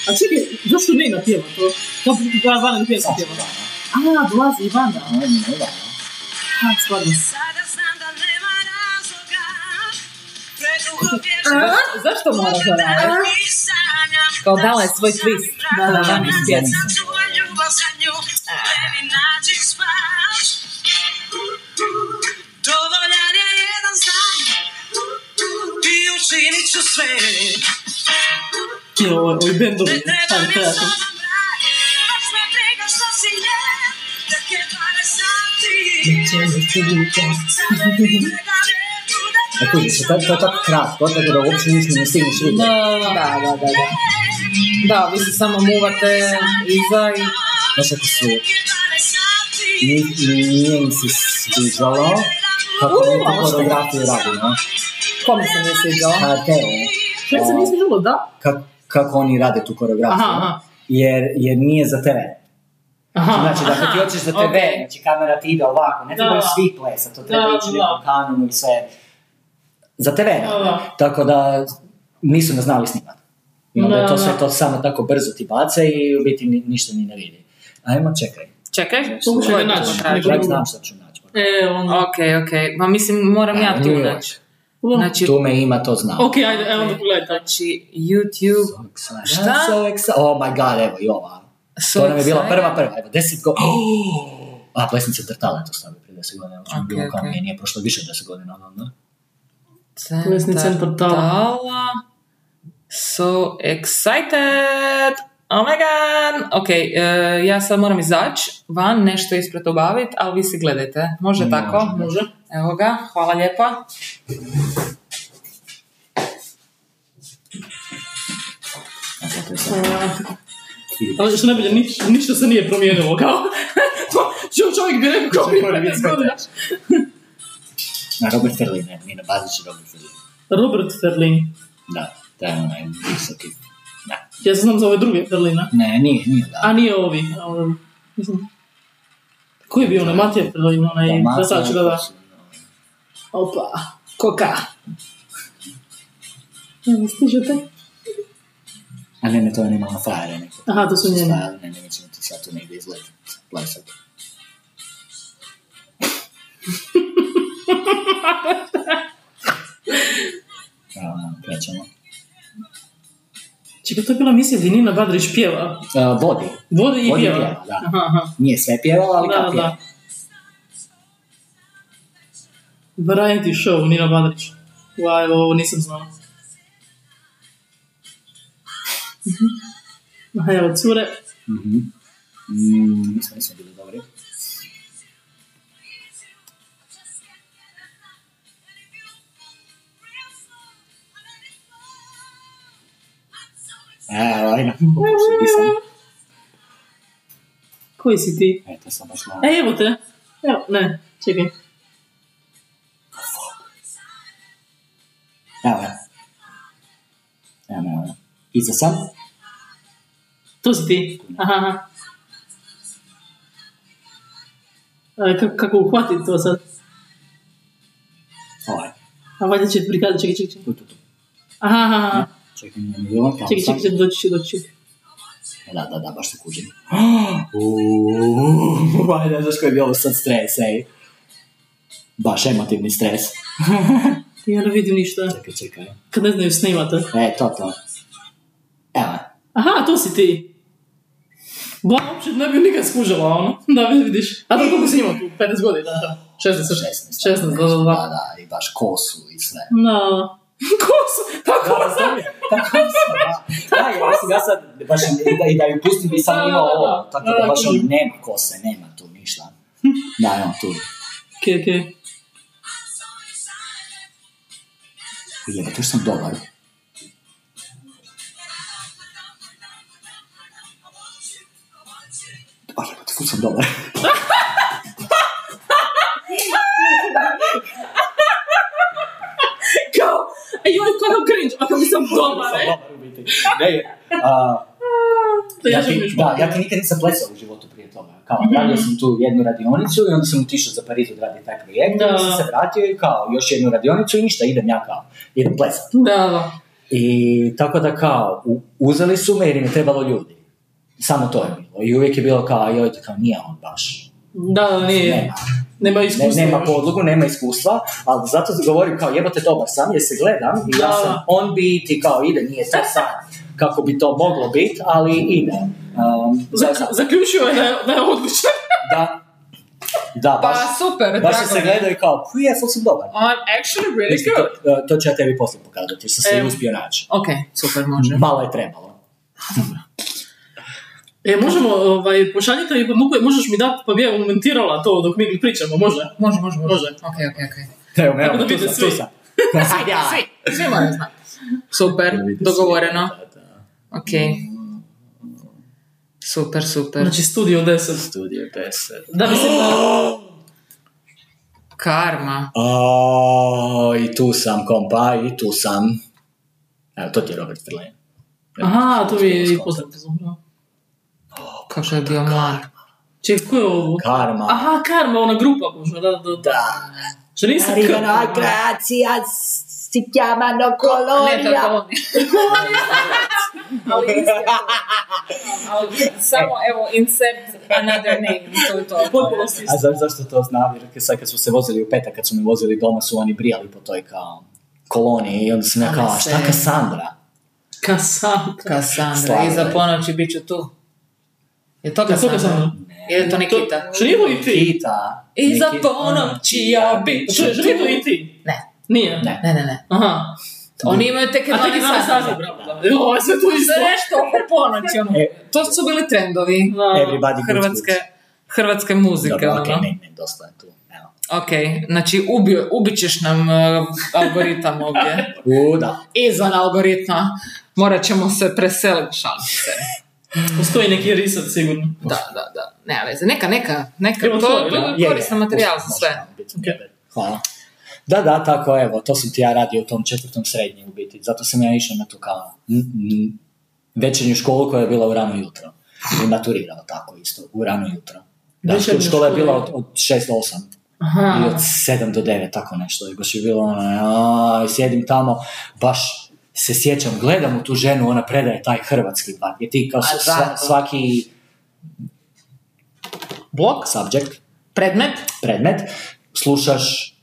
A čekaj, zašto Nina pjeva to? Kako da Vana ne pjeva Svašta pjeva? dana. A, dolazi Ivana. A, Nina Ivan. A, stvarno. Da Zašto- Zašto mora to raditi? Kao dala je svoj twist. Da, da, da. Vani spjeva. Tvoja ljubav za nju Meni nađi spas Dovoljan je jedan znak I učinit ću sve Ti ovo, ovi bendovi, Ne E, kužiš, to, to je tako kratko, tako da uopće ništa ne stigneš Da, vidjeti. Da, da, da, da. Da, vi se samo muvate iza i... Znaš ako su, ni- ni- nije im se sviđalo kako mi tu koreografiju radimo. Kome se nije sviđalo? HRT-u. Sve se nisi čulo, da? Kako, kako oni rade tu koreografiju. Aha, aha. Jer, jer nije za TV. Aha, Znači, da ti hoćeš za TV, okej. znači kamera ti ide ovako, ne Da, trebaju da. svi plesat, to treba Da, ići da. nekom kanonu i sve. Za Da, da. Tako da nisu nas znali snimat. I onda je to Da, sve da. to samo tako brzo ti bace i u biti ni- ništa ni ne vidi. Ajmo, čekaj. Čekaj, ga to naći. Ja znam šta ću naći. E, onda. Ok, ok. Ma mislim, moram ja tu naći. Znači, Tu me ima, to znam. Ok, ajde, evo onda pogledaj znači, YouTube... So excited. Šta? So excited. Oh my god, evo i ova. So to nam je bila prva prva, evo, deset go... (gasps) A, plesnica Trtale to stavio prije deset godina, uopće je bilo kao nije, nije prošlo više od deset godina, ono, ono. Plesni centar Tala. Tala. So excited! Oh my god! Ok, e, ja sad moram izaći van, nešto ispred obaviti, ali vi si gledajte. Može Može. tako? Može. Evo ga, hvala lijepa. Sad. Ali što najbolje, niš, ništa se nije promijenilo, kao. (laughs) Čo- čovjek bi rekao kao prije 15 godina. Na Robert Ferlin, ne, Nina Bazić i Robert Ferlin. Robert Ferlin. Da, to je onaj visoki. Da. Ja se znam za ove druge Ferlina. Ne, nije, nije da. A nije ovi. um, Mislim. Koji je bio onaj Matija Ferlin, onaj Dalmacija, plesač, da, da. Opa, koka. Ne, stižete? A ne, ne, to je nema frajere. neko. Aha, to su. Stajali, Ne, ne, mi ćemo ti sad tu negdje. Evo, nam, krećemo. Čekaj, to je bila misija gdje Nina Badrić pjeva. Uh, vodi. Vodi i Vodi pjeva. pjeva, da. Aha, aha. Nije sve pjevala, ali Da, kao pjeva. da. Variety show, Nina Badrić. Wow, ovo nisam znala. Mhm. Aha, evo, cure. Mhm. Mm, nismo, nismo bili dobri. Evo, ajde, popušio di sam. Koji si ti? Eto, sam baš malo. E, evo te. Evo, ne, čekaj. Evo, evo. Evo, evo, evo. Iza sam. To si ti. Aha, aha. E, kako, kako uhvatiti to sad? Ovaj, A valjda će ti prikazati, čekaj, čekaj, čekaj. tu, tu, tu. Aha, aha, aha. Čekaj, nije mi bilo, Čekaj, čekaj, čekaj, doći doći. Da, da, da, baš se kužim. Uuuu, ne znaš koji je bio ovo sad stres, ej. Baš emotivni stres. Ja ne vidim ništa. Čekaj, čekaj. Kad ne znaju snimate. E, to, to. Evo, Aha, to si ti. Ba, uopće ne bi nikad skužila, ono. (laughs) Da, vidiš. A to koliko si imao tu? 15 godina? Da. 16, 16. 16, da, da, Da, da. da, i baš kosu i sve. Na. (laughs) Ko su? Pa ko su? Tako sam, da. Da, ja mislim, ja sad, baš i da, i da ju pustim bi sam Da, imao da, da. ovo, tako Da, da da, baš on nema kose, nema tu ništa. (laughs) Da, evo tu. Okej, okej. Jebe, to sam dobar. Ful sam dobar. Kao, joj, kakav cringe, a kako sam dobar, e? Biti. Ne, a, ja ti, da, ja ti nikad nisam plesao u životu prije toga. Kao, Mhm. radio sam tu jednu radionicu i onda sam otišao za Pariz odraditi taj projekt. Da. Da. sam se vratio i kao, još jednu radionicu i ništa, idem ja kao, idem plesat. Da, da. I tako da kao, uzeli su me jer im je trebalo ljudi. Samo to je bilo. I uvijek je bilo kao, joj, kao nije on baš. Da, da, nije. Nema. Nema Ne, iskustva. nema još. podlogu, nema iskustva, ali zato govorim kao jebate dobar sam jer se gledam i ja sam on beat i kao ide, nije to sad kako bi to moglo biti, ali ide. Um, za, Zak- Zaključio je da je, da je odličan. da, da, Pa baš, super, baš se je. gledaju kao, je, ful sam dobar. I'm actually really Mislim, good. to, to ću ja tebi poslije pokazati, jer sam se Evo. uspio naći. Ok, super, može. Malo je trebalo. E, možemo, ovaj, pošaljite mogu, možeš mi dati, pa bi ja komentirala to dok mi pričamo, može? Može, može, može. Može. Ok, ok, ok. Evo, evo, da tu sam, svi. tu sam. Svi, (laughs) svi moraju znati. Super, dogovoreno. Ok. Super, super. Znači, studio 10. Studio 10. Da, mislim da... (gasps) Karma. O, i tu sam, kompa, i tu sam. Evo, to ti je Robert Verlaine. Aha, to mi je zapravo. Kako je bio mlad. Čekaj, ko je ovo? Karma. Aha, Karma, ona grupa, možda, da, da. Da. Što nisam Arrivano grazia, si chiamano Ne, Colonia. (laughs) je to. Ali Samo, evo, insert another name, to je to. Potpuno A za, zašto to znam? Jer sad kad su se vozili u petak, kad su me vozili doma, su oni brijali po toj kao koloniji i onda sam ja kao, "A se- šta Kassandra? Kassandra, Slavno iza ponoći bit ću tu. Je to Je to? Je to Nikita? Što nije to i ti? Kita. Iza neki- ponoći ja bit ću Što nije to i ti? Ne, Nije? Ne. ne, ne, ne. Aha. Oni imaju tek A tek 12 je danas sati. bravo, da. Jo, ovo je sve tu isto. Sve nešto oko ponoći, ono. E. To su bili trendovi. Everybody hrvatske, hrvatske muzike, Dobro, okej, ono. ne, ne, dosta je tu. Evo. Ok, znači ubio, ubit ćeš nam uh, algoritam ovdje. (laughs) U, da. Izvan algoritma. Morat ćemo se preseliti, šalim se. Postoji neki reset sigurno. Da, da, da. Nema veze. Neka, neka. neka. Evo To, to, je koristan materijal za sve. super. Hvala. Da, da, tako, evo, to sam ti ja radio u tom četvrtom srednjem u biti. Zato sam ja išao na tu kao večernju školu koja je bila u rano jutro. I maturirao tako isto, u rano jutro. Da, Večernja škola je škola bila od, od 6 do 8. Aha. I od 7 do 9, tako nešto. I baš je bilo ono, sjedim tamo, baš se sjećam, gledam u tu ženu, ona predaje taj hrvatski bar. I ti kao sva- da. svaki Blok? subject, Predmet? predmet, slušaš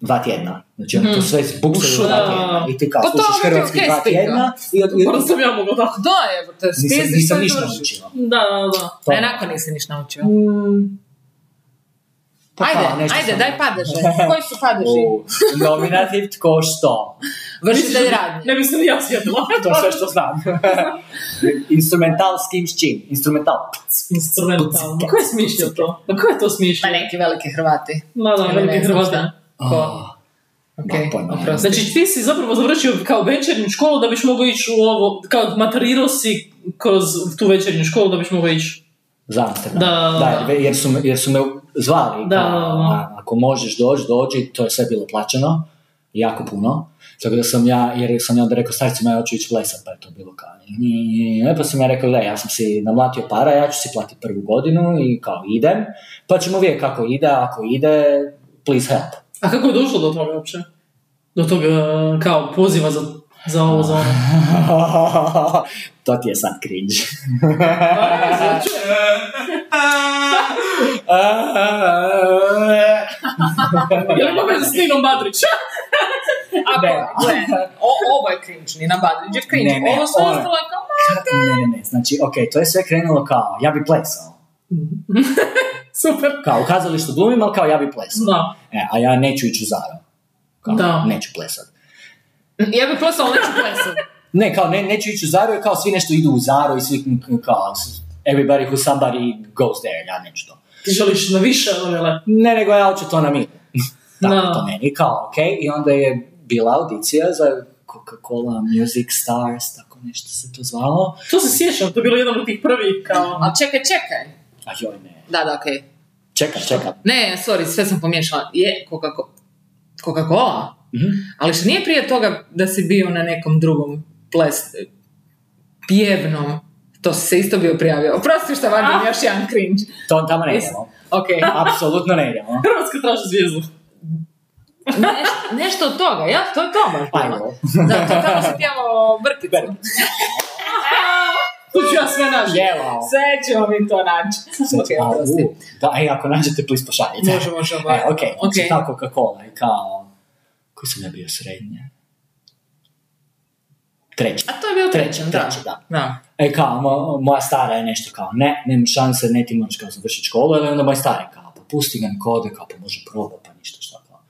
dva tjedna. Znači oni to sve buksaju Ušu, u dva da. tjedna. I ti kao Pa slušaš je hrvatski dva tjedna i, od, i Možda sam ja mogla tako. Da, evo te, nisam, nisam ništa završiš. učila. Da, da, da. Ne, nakon nisi ništa naučio. Pa ajde, kao, nešto ajde, daj padeže. Koji su padeži? U, nominativ tko što. Vršitelj radnje. Ne mislim ja sjedila. (laughs) To sve što znam. (laughs) Instrumental s kim s čim? Instrumental. Instrumentalno. Ko je smišljao to? Pa ko je to Pa smišljao? neki veliki Hrvati. Ma da, Hrvate. šta. Ko? Ok, pojma nemam. oprosti. Znači ti si zapravo završio kao večernju školu da biš mogao ići u ovo, kao maturirao si kroz tu večernju školu da biš mogao ići. Za Amsterdam. Da, da. jer, su, jer su me zvali. Da, kao, da, da. a, ako možeš doći, dođi, to je sve bilo plaćeno. Jako puno. Tako da sam ja, jer sam ja onda rekao, starcima, ja hoću ići plesat, pa je to bilo kao, nije, pa sam ja rekao, da, ja sam si namlatio para, ja ću si platiti prvu godinu i kao idem, pa ćemo vidjeti kako ide, ako ide, please help. A kako je došlo do toga uopće? Do toga kao poziva za, za ovo, za ono. (laughs) to ti je sad cringe. (laughs) Jel ima veze s Ninom Badrić? A Ne. o, ovo je cringe, Nina Badrić je cringe. Ne, ne, ovo je- ostalo je kao, ne, ne, ne, znači, ok, to je sve krenulo kao, ja bi plesao. (laughs) Super. Kao u kazalištu glumim, ali kao ja bi plesao. Da. E, a ja neću ići u Zaro. Kao, Da. neću plesat. Ja bih plesala, neću plesat. Ne, kao ne, neću ići u Zaro jer kao svi nešto idu u Zaro i svi kao everybody who somebody goes there, ja neću to. Ti želiš na više, vele. Ne, nego ja hoću to na. Tako (laughs) Da. to meni, kao ok. I onda je bila audicija za Coca-Cola Music Stars, tako nešto se to zvalo. To se sjećam, to je bilo jedan od tih prvih kao... Ali čekaj, čekaj. A joj ne. Da, da, okej. Čekaj, čekaj. Ne, sorry, sve sam pomiješala. Je Coca-Cola. Coca-Cola? Mhm. Ali što nije prije toga da si bio na nekom drugom ples... pjevnom. To si se isto bio prijavio. Oprosti što vadim još jedan cringe. To tamo ne idemo. (laughs) Ok. Apsolutno ne idemo. (laughs) Hrvatska traži zvijezdu. Neš- nešto od toga, ja? To je to baš Pa bilo. evo. Da, to tamo si pjevao Brkicu. (laughs) Tu ću ja sve naći. Jelo. Sve ćemo mi to naći. Ok, A, oprosti. u, Da, ej, ako nađete, please pošaljite. Može, može, E, oboje. ok, znači Ok. ta Coca-Cola je kao... Koji sam ja bio srednje? Treći. A to je bio Treći, treći, da. treći, da. Da. E kao, mo- moja stara je nešto kao, ne, nema šanse, ne ti moraš kao završiti školu, ali onda moj stari kao, pa pusti ga neka ode, kao, pa može proba, pa ništa šta kao.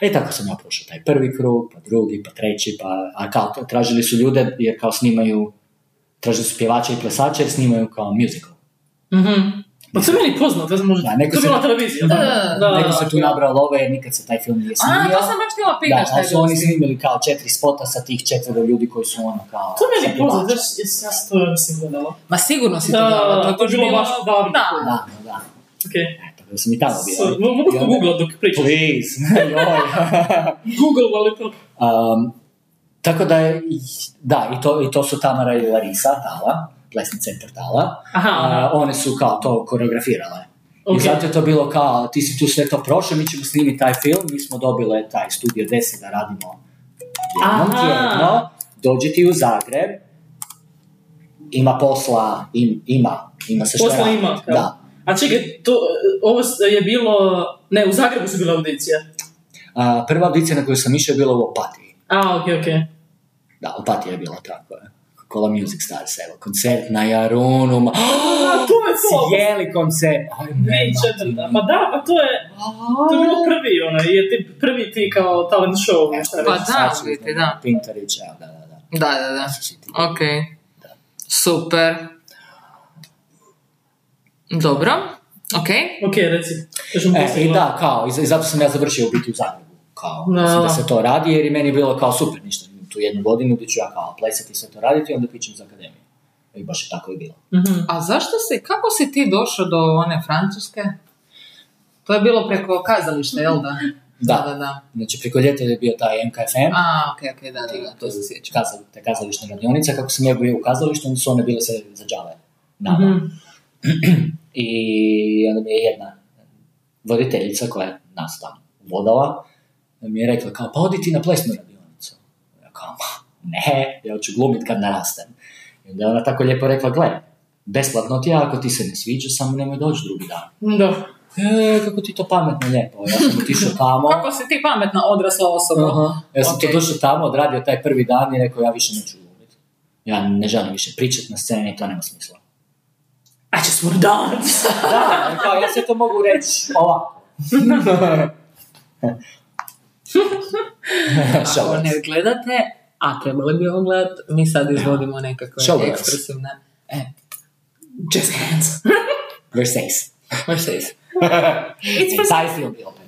E tako sam ja prošao taj prvi krug, pa drugi, pa treći, pa, a kao, tražili su ljude, jer kao snimaju, tražili su pjevače i plesače, jer snimaju kao musical. Mhm. Pa to je meni poznato, sam možda... Da, neko to je se- bila televizija. Da, da, da. Neko se tu nabrao love, jer nikad se taj film nije A, snimio. to sam baš htjela Da, pitati šta ali su oni snimili kao četiri spota sa tih četvero ljudi koji su ono kao... To je meni poznato, pjevača. ja, sam to mislim gledala. Ma sigurno si to Da, gledala, to je bilo baš davno. Da. Da, da, da. Okej. E, tako da sam i tamo bio. Mogu to googlat dok pričaš. Please, (laughs) joj. (laughs) Google, ali to... Um, tako da je, da, i to, i to su Tamara i Larisa Tala, plesni centar Tala. Aha. A, one su kao to koreografirale. Ok. I zato je to bilo kao, ti si tu sve to prošao, mi ćemo snimiti taj film, mi smo dobile taj studio 10 da radimo jednom Aha. tjedno, dođi ti u Zagreb, ima posla, im, ima, ima se što Posla ima, kao. Da. A čekaj, to, ovo je bilo... Ne, u Zagrebu su bile audicije. A, prva audicija na koju sam išao je bila u Opatiji. A, okej, okej. Da, Opatija je bila tako je. Coca-Cola Music Stars, evo, koncert na Jarunu, ma... A, to je to! (gasps) Cijeli koncert! Aj, ti. 2004. Ma da, pa to je... To je bilo prvi, onaj, je ti, prvi ti kao talent show. šta Pa reći. da, vidite, da. Pintarić, evo, da, da, da. Da, da, da. Ok. Super. Dobro. Ok. Okej, reci. E, i da, kao, i za- i zato sam ja završio u biti u Zagrebu. Kao, Da. da se to radi, jer i meni je bilo kao super, ništa, tu jednu godinu gdje ću ja kao plesati i sve to raditi, onda pićem za akademiju. I baš je tako i bilo. Mhm. A zašto si, kako si ti došao do one francuske? To je bilo preko kazališta, jel da? Da. Da, da. Znači, preko ljeta je bio taj MKFM, A, ok, ok, da, da, da, to se sjećam. kazal, te kazališne radionice, kako sam ja bio u kazalištu, onda su one bile sve za džave. Nama. Mhm. (clears throat) I onda mi je jedna voditeljica koja nas tamo vodala, mi je rekla kao, pa odi ti na plesnu radionicu. Ja kao, "Ma, ne, ja ću glumit kad narastem. I onda je ona tako lijepo rekla, gle, besplatno ti je, ako ti se ne sviđa, samo nemoj doći drugi dan. Da. E, kako ti to pametno lijepo. Ja sam otišao tamo. (laughs) Kako si ti pametna odrasla osoba? Aha. Ja sam Ok. to došao tamo, odradio taj prvi dan i rekao, ja više neću glumiti. Ja ne želim više pričati na sceni, to nema smisla. I just wanna dance. (laughs) Da, kao, ja se to mogu reći ovako. (laughs) Ako ne gledate, a trebali bi ovo gledat, mi sad izvodimo nekakve Showgirls. ekspresivne... E, Just hands. Versace. Mercedes. E, taj film bi opet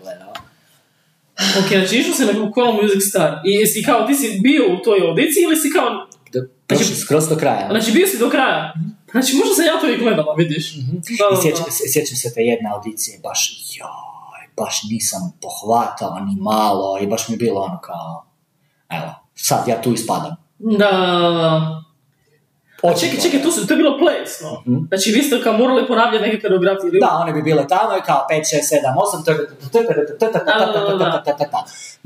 ok, znači išao si na Coca-Cola Music Star. I jesi kao, ti si bio u toj audiciji ili si kao... Do, došli skroz do kraja. Znači bio si do kraja. Znači možda sam ja to i gledala, vidiš. Da, I da, sjećam, da. se- sjećam se te jedne audicije, baš, joj, baš nisam pohvatao ni malo i baš mi je bilo ono kao, evo, sad ja tu ispadam. Da, A čekaj, čekaj, tu su, to je bilo plesno. Mhm. Znači vi ste kao morali ponavljati neke koreografije. Da, one bi bile tamo i kao 5, 6, 7, 8,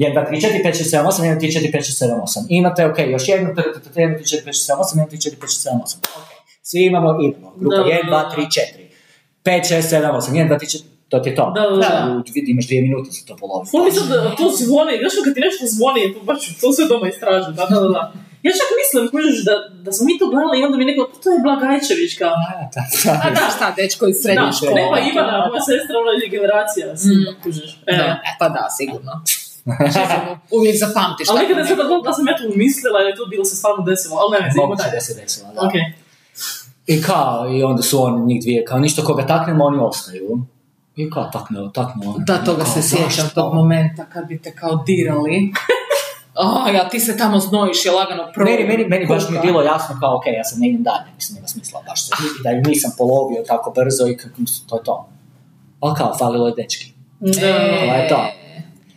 1, 2, 3, 4, 5, 6, 7, 8, 1, 2, 3, 4, 5, 6, 7, 8. Imate, ok, još jednu, 1, 2, 3, 4, 5, 6, 7, 8, 1, 2, 3, 4, 5, 6, 7, 8. Ok, svi imamo, idemo. Grupa Da, 1, 2, da, 3, 4. 5, 6, 7, 8, 1, 2, 3, 4, to ti je to. Da, da, da. U- vidi, Imaš dvije minute za to poloviti. Ful mi sad da to zvoni, znaš kad ti nešto zvoni, to baš to sve doma istraži, da, da, da. Ja čak mislim, kužiš, da, da smo mi to gledali i onda mi neko, pa to je Blagajčević, kao. A, da, da. A da, šta, dečko iz srednje Da, škole. nema Ivana, Da, moja sestra, ona je generacija, mm. kužiš. E. Da, e, pa da, sigurno. Uvijek zapamtiš. Ali tako nikada ne nekako. sad da sam ja to umislila ili je to bilo se stvarno desilo, ali ne, ne, Moguće dalje. da se desilo, da. Ok. I kao, i onda su oni, njih dvije, kao ništa koga taknemo, oni ostaju. I kao, takne, takne oni. Da, toga Kao, se sjećam, tog momenta kad bi te kao dirali. (laughs) A, ja ti se tamo znojiš i lagano prvo. Meni, meni, meni baš mi je bilo jasno kao, ok, ja sam ne idem dalje, mislim, nema smisla baš se, i da ju nisam polovio tako brzo i kako, to je to. Ali kao, falilo je dečki. Da. Je to.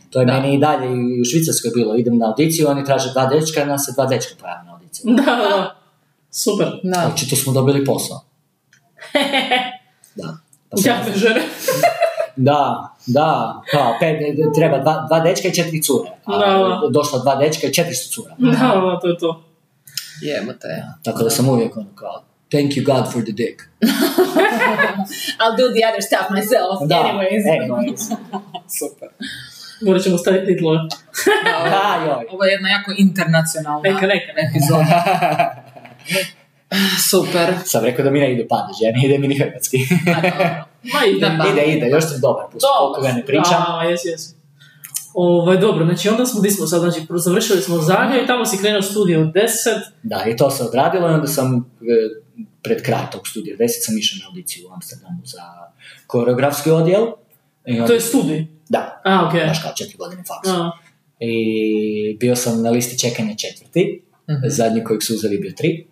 To je Da. meni i dalje i u Švicarskoj bilo, idem na audiciju, oni traže dva dečka, i nas se dva dečka pojave na audiciju. Da, da, da. Super. Da. Očito smo dobili posao. (laughs) Jadne žene. (laughs) Da, da, kao, pet, treba dva, dva dečka i četiri cure. A Da, da. došla dva dečka i četiri su cura. Da, da, to je to. Jebote. Tako da sam uvijek ono kao, thank you God for the dick. (laughs) I'll do the other stuff myself. Da, Anyways. anyways. Super. Morat ćemo staviti. Da, joj. Ovo je jedna jako internacionalna Neka, neka, neka. epizoda. (laughs) (laughs) Super. Sam rekao da mi ne ide padež, ja ne ide mi ni hrvatski. Ma (laughs) ide. Da. ide, ide, još sam dobar, pusti, koliko ga ne pričam. A, jes, jes. Ovaj, dobro, znači onda smo, di smo sad, znači, završili smo Zagreb i tamo si krenuo studiju u 10. Da, i to se odradilo i onda sam e, pred kraj tog studija 10 sam išao na audiciju u Amsterdamu za koreografski odjel. Onda- To je studij. Da, A, okej. baš kao četiri godine faksa. A, I bio sam na listi čekanja četvrti, Mhm. zadnji kojeg su uzeli bio tri,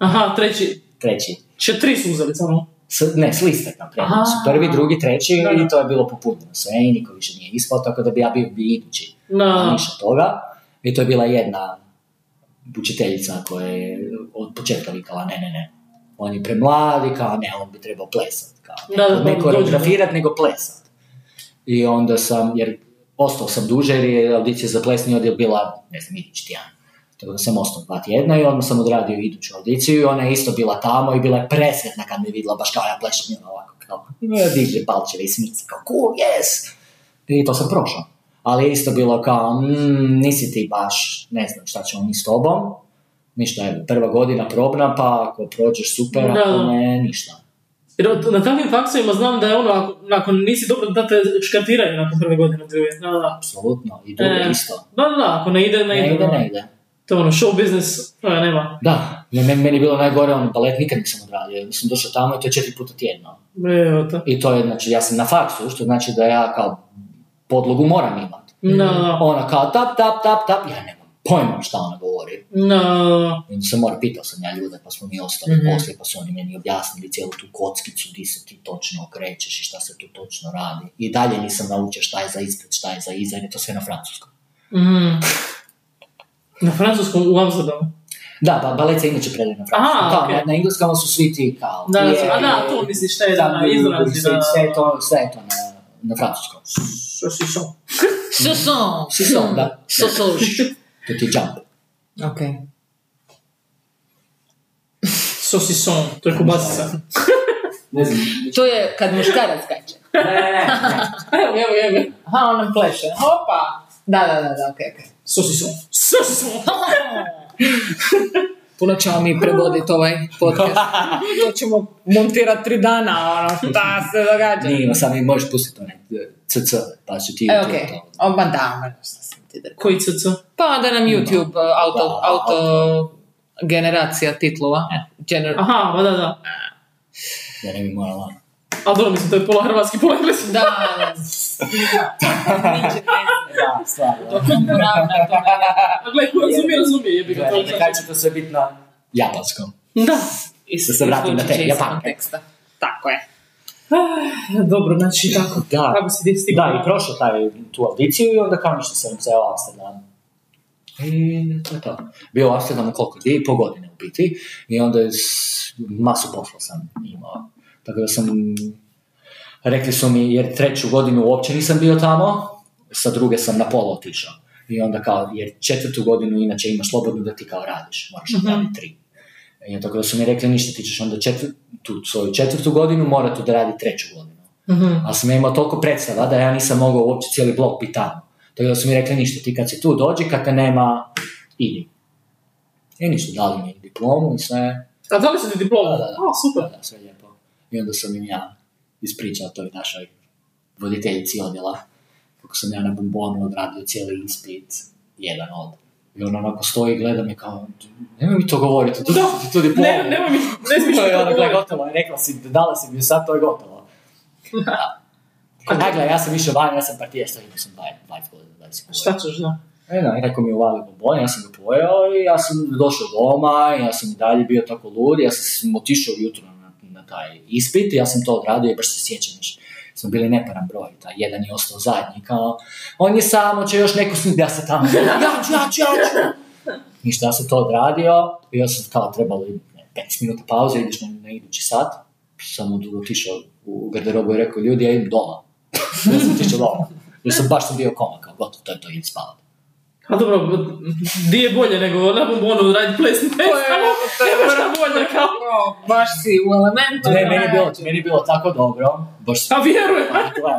Aha, treći. treći. Će tri su uzeli samo. S, ne, s liste krenuli su. Prvi, drugi, treći Da, da. i to je bilo popunjeno sve i niko više nije ispao, tako da bi ja bio bi idući. A Na, ništa toga. I to je bila jedna učiteljica koja je od početka vikala ne, ne, ne. On je premladi, kao ne, on bi trebao plesat. Kao, Da, da, ne da, koreografirat, nego plesat. I onda sam, jer ostao sam duže jer je audicija za plesni odjel bila, ne znam, idući tjedan. Tako da sam ostao dva tjedna i onda sam odradio iduću audiciju i ona je isto bila tamo i bila je presretna kad me vidjela baš kao ja ona ovako kao diže palčeve i smici kao cool, yes! I to sam prošao. Ali je isto bilo kao, mm, nisi ti baš, ne znam šta ćemo mi s tobom, ništa, evo, prva godina probna, pa ako prođeš super, Da, ako ne, ništa. jer na takvim faksovima znam da je ono, ako, ako nisi dobro, da te škartiraju nakon prve godine, dvije. Da, da. Apsolutno, i drugo E, isto. Da, da, da, ako ne ide, ne, Ne ide. ide, ne ide. To je ono, show business, je nema. Da, ne, meni, je bilo najgore, on balet nikad nisam odradio, sam došao tamo i to je četiri puta tjedno. Evo to. I to je, znači, ja sam na faksu, što znači da ja kao podlogu moram imati. Da, Ona kao tap, tap, tap, tap, ja nemam pojma šta ona govori. da. I onda sam mora, pitao sam ja ljude, pa smo mi ostali Mhm. poslije, pa su oni meni objasnili cijelu tu kockicu, di se ti točno okrećeš i šta se tu točno radi. I dalje nisam naučio šta je za ispred, šta je za iza, jer je to sve na francuskom. Mhm. (laughs) Na francuskom u Amsterdamu. Da, ba, balet se inače predaje na francuskom. Aha, Kao, okej. na, na engleskom su svi ti kao... Da, je, a da, to misliš, šta je da, izrazi, da. sve, je to, sve je to na, na francuskom. Saucisson. Saucisson. Saucisson, da. Saucisson. (laughs) To ti je jump. Ok. Saucisson, to je kobasica. (laughs) Ne znam. To je kad muškarac skače. Ne, ne, ne. (laughs) Evo, evo, evo. Aha, on nam pleše. Opa! Da, da, da, da, okej, okej. Saucisson. (laughs) Saucisson. Puno ćemo mi prevoditi ovaj podcast. (laughs) to ćemo montirati tri dana, ono, šta se događa. Nije, sam i možeš pustiti onaj e, CC, pa će ti E, to- okej. to- O, ma da, šta sam ti da... Koji cc? Pa da nam YouTube uh, auto, Da, auto generacija titlova. Gener... Aha, da, da. Ja ne bi morala. Ali dobro, mislim, to je pola hrvatski, pola engleski. Da, Da, stvarno. A gledaj, ko razumije, razumije, jebi ga. to je Kad će to sve biti na japanskom? Da. Is, Da se vratim na te, Japanke. Tako je. Ah, Dobro, znači tako. Da. Kako si ti stigla? Da, i prošao taj, tu audiciju i onda kao ništa sam ceo Amsterdam. I to je to. Bio u Amsterdamu koliko? Dvije i pol godine u biti. I onda je masu posla sam imao. Tako da sam, rekli su mi, jer treću godinu uopće nisam bio tamo, sa druge sam na pola otišao. I onda kao, jer četvrtu godinu inače imaš slobodnu da ti kao radiš, moraš Mhm. raditi tri. I tako da su mi rekli, ništa, ti ćeš onda četvr- tu svoju četvrtu godinu, mora tu da radi treću godinu. Mhm. Ali sam ja imao toliko predstava da ja nisam mogao uopće cijeli blok biti tamo. Tako da su mi rekli ništa, ti kad si tu dođi, kad te nema, idi. I ništa, dali mi diplomu i sve. A da li su ti diplomu? Da, da, da. A, super. Da, da, sve. I onda sam im ja ispričao toj našoj voditeljici odjela kako sam ja na bombonu odradio cijeli ispit, jedan od. I ona onako stoji i gleda me kao, nemoj mi to govoriti, tu, Da. tu diplomu. Ne, nemoj mi, ne smiješ To mi je to govoriti. gotovo, je, rekla si, dala si mi sad, to je gotovo. Da. A gle, ja sam išao van, ja sam partijesta, imao sam 20 godina, 20 godina. Šta ćeš, da? E, da, neko mi je uvali bombon, ja sam ga pojeo i ja sam došao doma, ja sam i dalje bio tako lud, ja sam otišao ujutro na taj ispit, ja sam to odradio i baš se sjećam smo bili neparan broj, taj jedan je ostao zadnji, kao, on je samo, će još neko snimiti, ja se tamo, ja ću, ja ću, ja ću. Ništa, ja sam to odradio, i ja sam kao trebalo ne, 15 minuta pauze, ideš na, na idući sat, sam od- otišao u garderobu i rekao, ljudi, ja idem doma. (laughs) ja sam otišao doma. Jer sam baš sam bio koma, kao gotovo, to je to, idem spavat. A dobro, di je bolje nego na bombonu raditi plesni test? to je Nema šta bolje, kao. O, baš si u elementu. Ne, meni je bilo, meni je bilo tako dobro, baš A vjerujem. gle,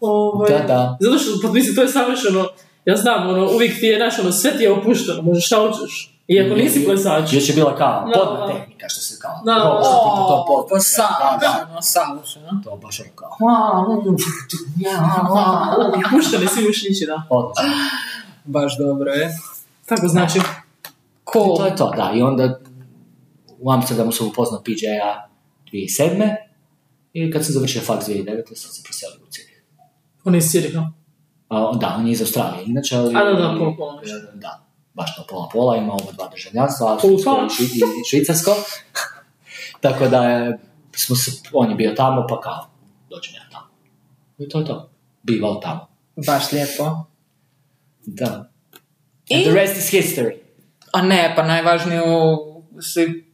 Ovaj, Da, da. Zato što, pa mislim, to je savršeno, ja znam, ono, uvijek ti je, znaš, ono, sve ti je opušteno, možeš šta hoćeš. Iako nisi plesač. Još je bila kao Da, podna da. tehnika, što se kao, Da, da, da. ti po tom podu, Pa da, da. savršeno, savršeno. To baš ono kao, Pušteni svi mišići, da. odlično. Baš dobro je. Tako znači. Cool. To je to, da. I onda u Amsterdamu sam upoznao PJ-a 2007. I kad sam završio faks 2009. sam se preselio u Cirih. On je iz Cirika. A, da, on je iz Australije, inače, ali... A, da, da, pola, pola. Da, baš na pola pola, ima oba dva državljanstva, austrijsko švi- i švicarsko. (laughs) Tako da je, smo se, on je bio tamo, pa kao, dođem ja tamo. I to je to. Bivao tamo. Baš lijepo. Da. I- And the rest is history. A ne, pa najvažniju si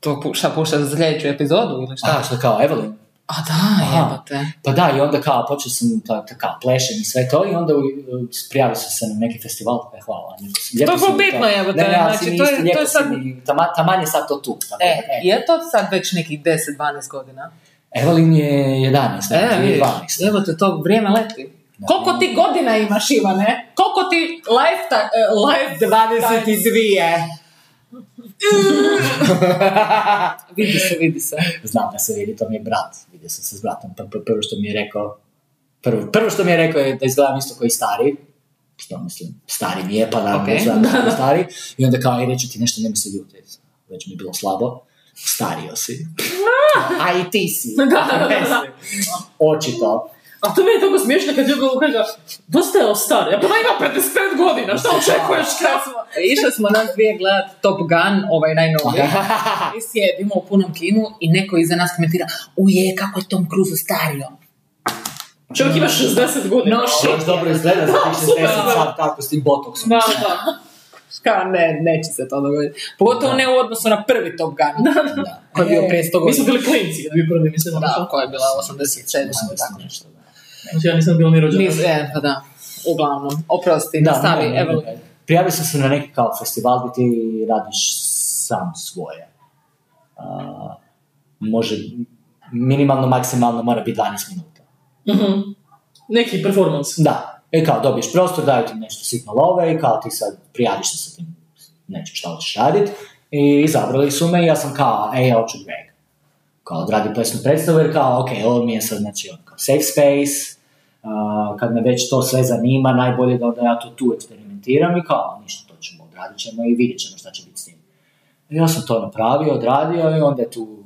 to pu- šta pušta za sljedeću epizodu ili šta? A, što kao, Evelyn? A da, Aha. jebote. Pa da, i onda kao, počeo sam ta, ta kao plešem i sve to, i onda prijavio sam se na neki festival, e, hvala. lijepo To je bitno, jebote, Ne, ne, znači, to je- to je sad- mi- tama- taman je sad to tu. Tako, E, da, je to sad već nekih 10-12 godina? Evelyn je 11, E, ne, vidiš, 12. jebote, to vrijeme leti. Koliko ti godina imaš, Ivane? Koliko ti life, ta, life 22? vidi se, vidi se. Znam da se vidi, to mi je brat. Vidio sam se s bratom. Prvo što mi je rekao, prvo, prvo što mi je rekao je da izgledam isto koji stari. Što mislim, stari mi je, pa naravno Ok. da izgledam (laughs) stari. I onda kao, i reći ti nešto, nema se ljuti. Već mi je bilo slabo. Stario si. A i ti si. (laughs) Očito. A to mi je tako smiješno kad ljudi kaže, dosta je star. Ja pa ona ima 55 godina, šta očekuješ kad smo? Išli smo nas dvije gledat Top Gun, ovaj najnoviji. (laughs) I sjedimo u punom kinu i neko iza nas komentira uje, kako je Tom Cruise stario. Čovjek ima 60 godina. No Što još dobro izgleda za tih (laughs) super, 60 da. sad tako s tim botoksom. Da, da. Kao ne, neće se to dogoditi. Pogotovo ne u odnosu na prvi Top Gun. Da. Koji je bio prije 100 Mi smo godina. bili klinci kad bi prvi mislili. Da, koja je bila 87. ili tako nešto. Znači ja nisam bila ni rođena. Niz, e, pa da. Uglavnom. Oprosti, nastavi. ne, ne, Evo. ne. Prijavio sam se na neki kao festival gdje ti radiš sam svoje. A, može, minimalno, maksimalno mora biti 12 minuta. Mhm. Neki performance. Da, i kao dobiješ prostor, daju ti nešto sitno love i kao ti sad prijaviš se sa tim nečem šta hoćeš radit. I izabrali su me i ja sam kao, ej, ja hoću drag. Kao odradi plesnu predstavu jer kao, ok, ovo mi je sad znači ono kao safe space, a, kad me već to sve zanima, najbolje da onda ja to tu eksperimentiram i kao, ništa, to ćemo, odradit ćemo i vidjet ćemo šta će biti s tim. Ja sam to napravio, odradio i onda je tu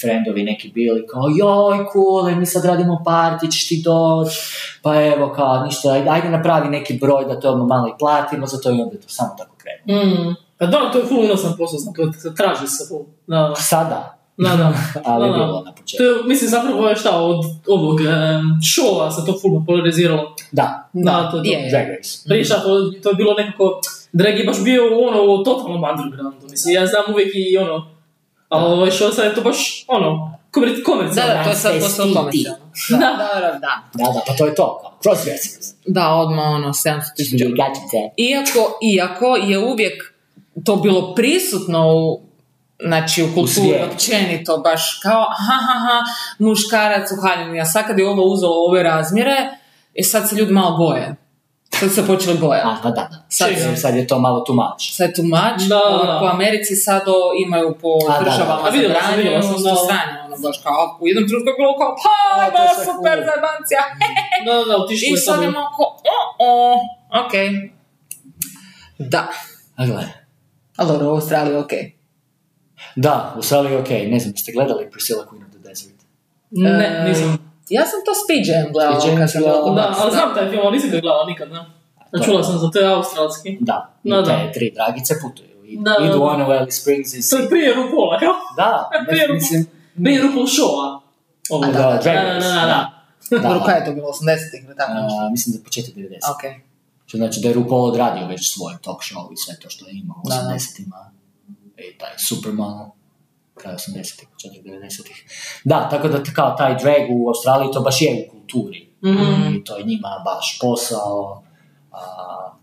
friendovi neki bili kao, joj, cool, mi sad radimo party, ćeš ti doći, pa evo, kao, ništa, ajde, napravi neki broj da to malo i platimo, zato i onda to samo tako krenulo. Mm. Pa da, to je full inosan posao, se traži se full. Da. Sada, Da, da. ali je Da, da. bilo na To početku. je, mislim, zapravo je šta, od ovog em, šova se to full populariziralo. Da, Da, to je to. je. Drag Race. Prije šta, to, to je bilo nekako, drag je baš bio ono u totalnom undergroundu, mislim, ja znam uvijek i ono, ali ovaj show sad je to baš, ono, komer, Da, komercijalno. da, to je sad postalo komercijalno. Da, da, da. Da, da, pa to je to, crossdressers. Da, odmah ono, 700 tisuća. Iako, iako je uvijek to bilo prisutno u znači u kulturi općenito baš kao ha ha ha muškarac u haljini, a sad kad je ovo uzelo ove razmjere i sad se ljudi malo boje sad su se počeli bojati A, pa da, da. Sad- Sad, sad je to malo too much. sad je tu mač, Da, ovo da. po Americi sad o, imaju po A, da, da. državama A vidjela sam, vidjela sam, zabranjeno da. stranje, ono baš kao, u jednom trenutku je bilo kao, pa, A, to je baš sve super zajebancija, Da, da, da, (laughs) i sad je malo kao, o, o, ok, da, A gle. ali dobro, u Australiji je ok. Da, u Australiji je okej. Ne znam, jeste gledali Priscilla Queen of the Desert? Ne, E, nisam. Ja sam to Speed Jam gledala Speed Jam kad sam gledala, Da, ali da. znam taj film, ali nisam ga gledala nikad, ne. A čula sam za to, je australski. Da, i Da, te da. tri dragice putuju. I, Da, da, idu da. u Alice Springs i To je prije RuPaula, kao? Da, (laughs) Prije ne, mislim... Prije RuPaul showa. Ovo, da, da, da, da, da. Da, Dobro, da. je to bilo, 80-ih ili tako nešto? A, mislim da početak 90. Ok. Što znači da je RuPaul odradio već svoj talk show i sve to što je imao u Da, da. 80-ima. I taj Superman, kraj 80-ih, početak 90-ih. Da, tako da kao taj drag u Australiji to baš je u kulturi. Mhm. I to je njima baš posao, a,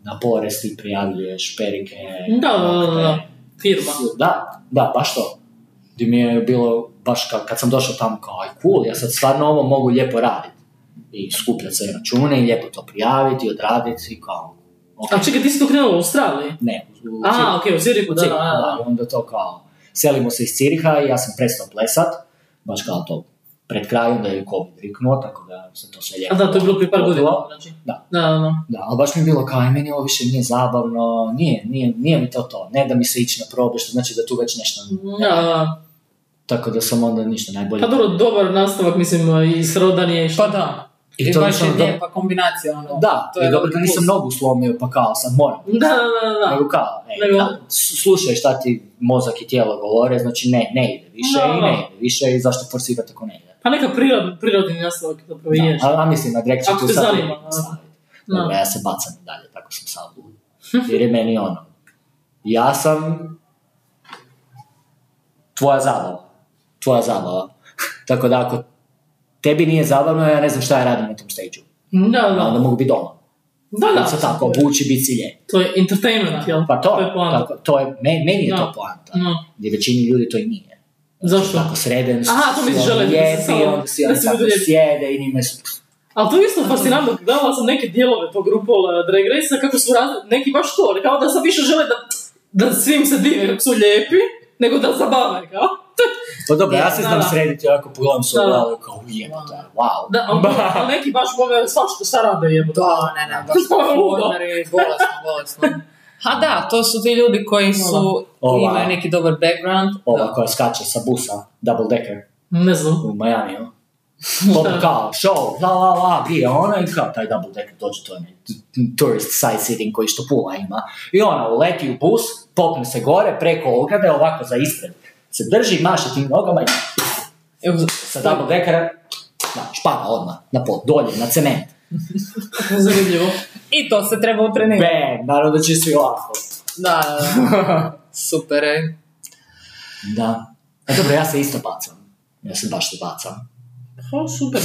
na porez ti prijavljuješ perike, Da, da. Firma. Da, da, baš to. Gdje mi je bilo, baš kad, kad sam došao tamo kao, aj cool, ja sad stvarno ovo mogu lijepo raditi. I skupljati sve račune i lijepo to prijaviti, odraditi i kao, ok. A čekaj, ti si to krenula u Australiji? Ne, u, u A, Cirihu. okej, u Ziriku, da, da, Cirihu, da. i onda to kao, selimo se iz Ciriha i ja sam prestao plesat, baš kao to pred krajem da je COVID riknuo, tako da se to sve lijepo A da, to je bilo prije par godina, znači. Da. Da, da, da. Da, ali baš mi je bilo kao, meni ovo više nije zabavno, nije, nije, nije mi to to, ne da mi se ići na probe, što znači da tu već nešto... Da, da. Tako da sam onda ništa najbolje... Pa dobro, dobar nastavak, mislim, i srodan je Pa da. I I, to baš je do- lijepa kombinacija, ono. Da, to i dobro da nisam nogu slomio, pa kao sad moram. Da, da, da, da. Nego kao, ej, Nego- da, slušaj šta ti mozak i tijelo govore, znači ne, ne ide više Da, i da. ne ide više i zašto forsirati ako ne ide. Pa neka prirod, prirodni nastavak i je. Da, a, a mislim, na će Ako tu sad da. Da. Dobro, ja se bacam i dalje, tako sam sad lud. Jer je meni ono, ja sam tvoja zabava. Tvoja zabava. (laughs) tako da ako tebi nije zabavno, ja ne znam šta ja radim na tom stage Da, da. Onda mogu biti doma. Da, da. se tako obući, biti cilje. To je entertainment, jel? Pa to, to je poanta. tako, to je, me- meni je Da. to poanta. Da. Gdje većini ljudi to i nije. Zašto? Tako sreden, Aha, to su žele da se lijepi, samo- onda si oni tako sjede i njime su... Ali to je isto fascinantno, gledala sam neke dijelove tog RuPaul eh, Drag Race, kako su razli, neki baš to, kao da sad više žele da, da svim se dive kako su lijepi, nego da zabave, kao. (laughs) Pa dobro, ja se znam da. srediti, ovako pogledam se ovo, kao ujebate, wow. Da, ali, ali neki baš vole svašta, šta rade jebote. Da, ne, ne, baš (laughs) ludo. formeri, bolesno, bolesno. Ha da, to su ti ljudi koji su, Ova. imaju neki dobar background. Ova Da. koja skače sa busa, double decker, Ne znam. u Majamiju. To kao, show, la la la, gdje ona i kao taj double decker dođe, to je tourist sightseeing koji što pula ima. I ona uleti u bus, popne se gore, preko ograde, ovako za ispred. Se drži, maše tim nogama i Evo, sa double deckera, da, špada odmah, na pod, dolje, na cement. (laughs) Zanimljivo. I to se treba utrenirati. Bam, naravno da će svi ovako. Da, da, da. (laughs) Super, ej. Da. A dobro, ja se isto bacam. Ja se baš se bacam. O, super.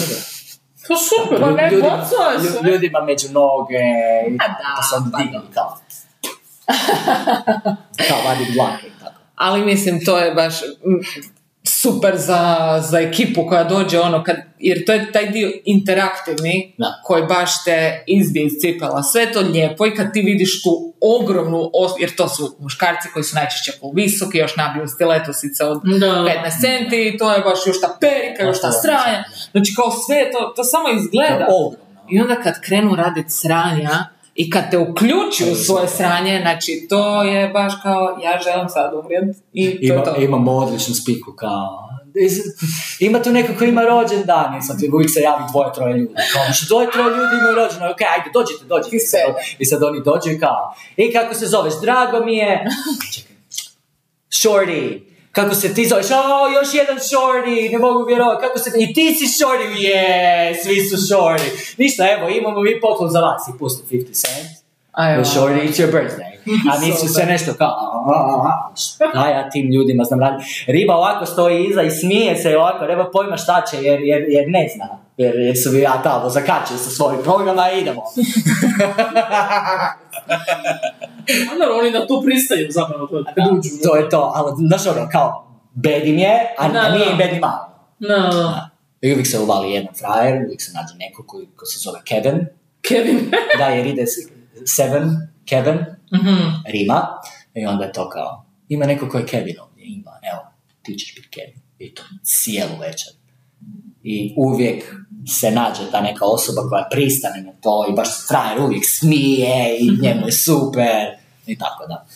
Pa super. Pa ne, Ljudima- bocao je lju- sve. ljudima među noge, A tako, da, pa onda pa dignu kao. kao vadi dlake. Ali mislim, to je baš mm, super za, za ekipu koja dođe ono kad, jer to je taj dio interaktivni Da. koji baš te izbije iz cipela. Sve je to lijepo i kad ti vidiš tu ogromnu, os- jer to su muškarci koji su najčešće visoki, još nabiju stiletosice od Da. 15 centi, to je baš još ta perika, još ta stranja. Znači kao sve to, to samo izgleda. I onda kad krenu raditi sranja i kad te uključi u svoje sranje, znači to je baš kao ja želim sad umrijet i to Ima, to. imamo odličnu spiku kao... Ima tu neko ko ima rođendan i sad uvijek se javi dvoje, troje ljudi. Kao, što dvoje, troje ljudi imaju rođendan, ok, ajde, dođite, dođite. I sad, I sad oni dođu i kao, i kako se zoveš, drago mi je. (laughs) Čekaj. Shorty. Kako se ti zoveš? O, još jedan Shorty, ne mogu vjerovati. Kako se... I ti si Shorty, je, svi su Shorty. Ništa, evo, imamo mi poklon za vas. I pusti 50 cent. Ajmo. Shorty, it's your birthday. A (laughs) nisu se nešto kao, "A, a, a, šta ja tim ljudima znam raditi. Riba ovako stoji iza i smije se ovako, nema pojma šta će jer, jer, jer ne zna. Jer, jer su mi ja tamo zakačili sa svojim programa i idemo. (laughs) (laughs) Onda oni na to pristaju zapravo, to kad uđu. to je to, ali znaš ono, kao, bedim je, a, Da, a nije da. im bedim malo. Da. I uvijek se uvali jedan frajer, uvijek se nađe neko koji, ko se zove Kevin, Kevin. (laughs) da jer ide Seven, Kevin, Mhm. Rima, i onda je to kao, ima neko ko je Kevin ovdje, ima, evo, ti ćeš biti Kevin, i to cijelu večer. I uvijek se nađe ta neka osoba koja pristane na to i baš frajer uvijek smije i njemu je super i tako da.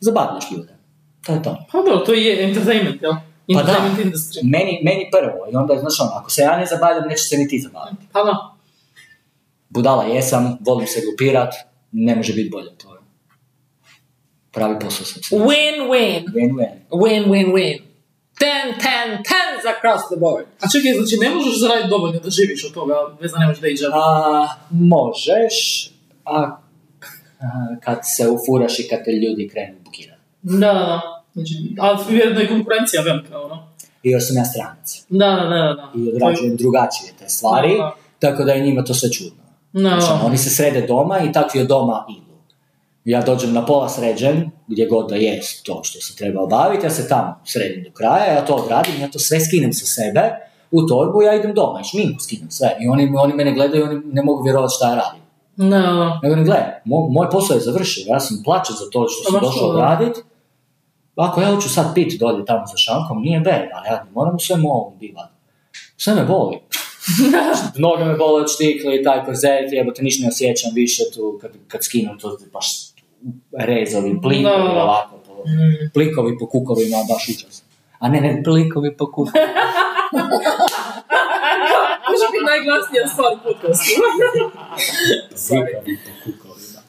Zabavljaš ljude. To je to. Pa dobro, to je entertainment, jel? Pa da, industry. meni, meni prvo i onda, znaš ono, ako se ja ne zabavljam, neće se ni ti zabaviti. Pa da. Budala jesam, volim se glupirat, ne može biti bolje od toga. Pravi posao sam se. Win-win. Win-win. Win-win-win. Ten, ten, tens across the board. A čekaj, znači ne možeš zaraditi dovoljno da živiš od toga, bez da nemaš da iđe. A, možeš, a, a, kad se ufuraš i kad te ljudi krenu bukirati. Da, da, da. Znači, ali vjerojatno je konkurencija velika, ono. I još sam ja stranac. Da, da, da, da. I odrađujem drugačije te stvari, Da. tako da je njima to sve čudno. Da, Znači, da. oni se srede doma i takvi od doma idu. Ja dođem na pola sređen, gdje god da jest to što se treba obaviti, ja se tamo sredim do kraja, ja to odradim, ja to sve skinem sa sebe u torbu, ja idem doma i šminku skinem sve. I oni, oni mene gledaju, oni ne mogu vjerovati šta ja radim. Da. Nego ne gledaj, mo- moj posao je završio, ja sam plaćen za to što Pa sam baš došao to, da. radit. Ako ja hoću sad pit dolje tamo za šankom, nije bed, ali ja moram u svemu ovom bivat. Sve me boli. (laughs) Noge me bole od štikle i taj korzet, jebote, ništa ne osjećam više tu, kad, kad skinem to baš rezovi, plikovi, Da, da. ovako, po, plikovi po kukovima, baš užas. A ne, ne, plikovi po kukovima. (laughs) Može biti najglasnija stvar podcastu. (laughs) plikovi po kukovima.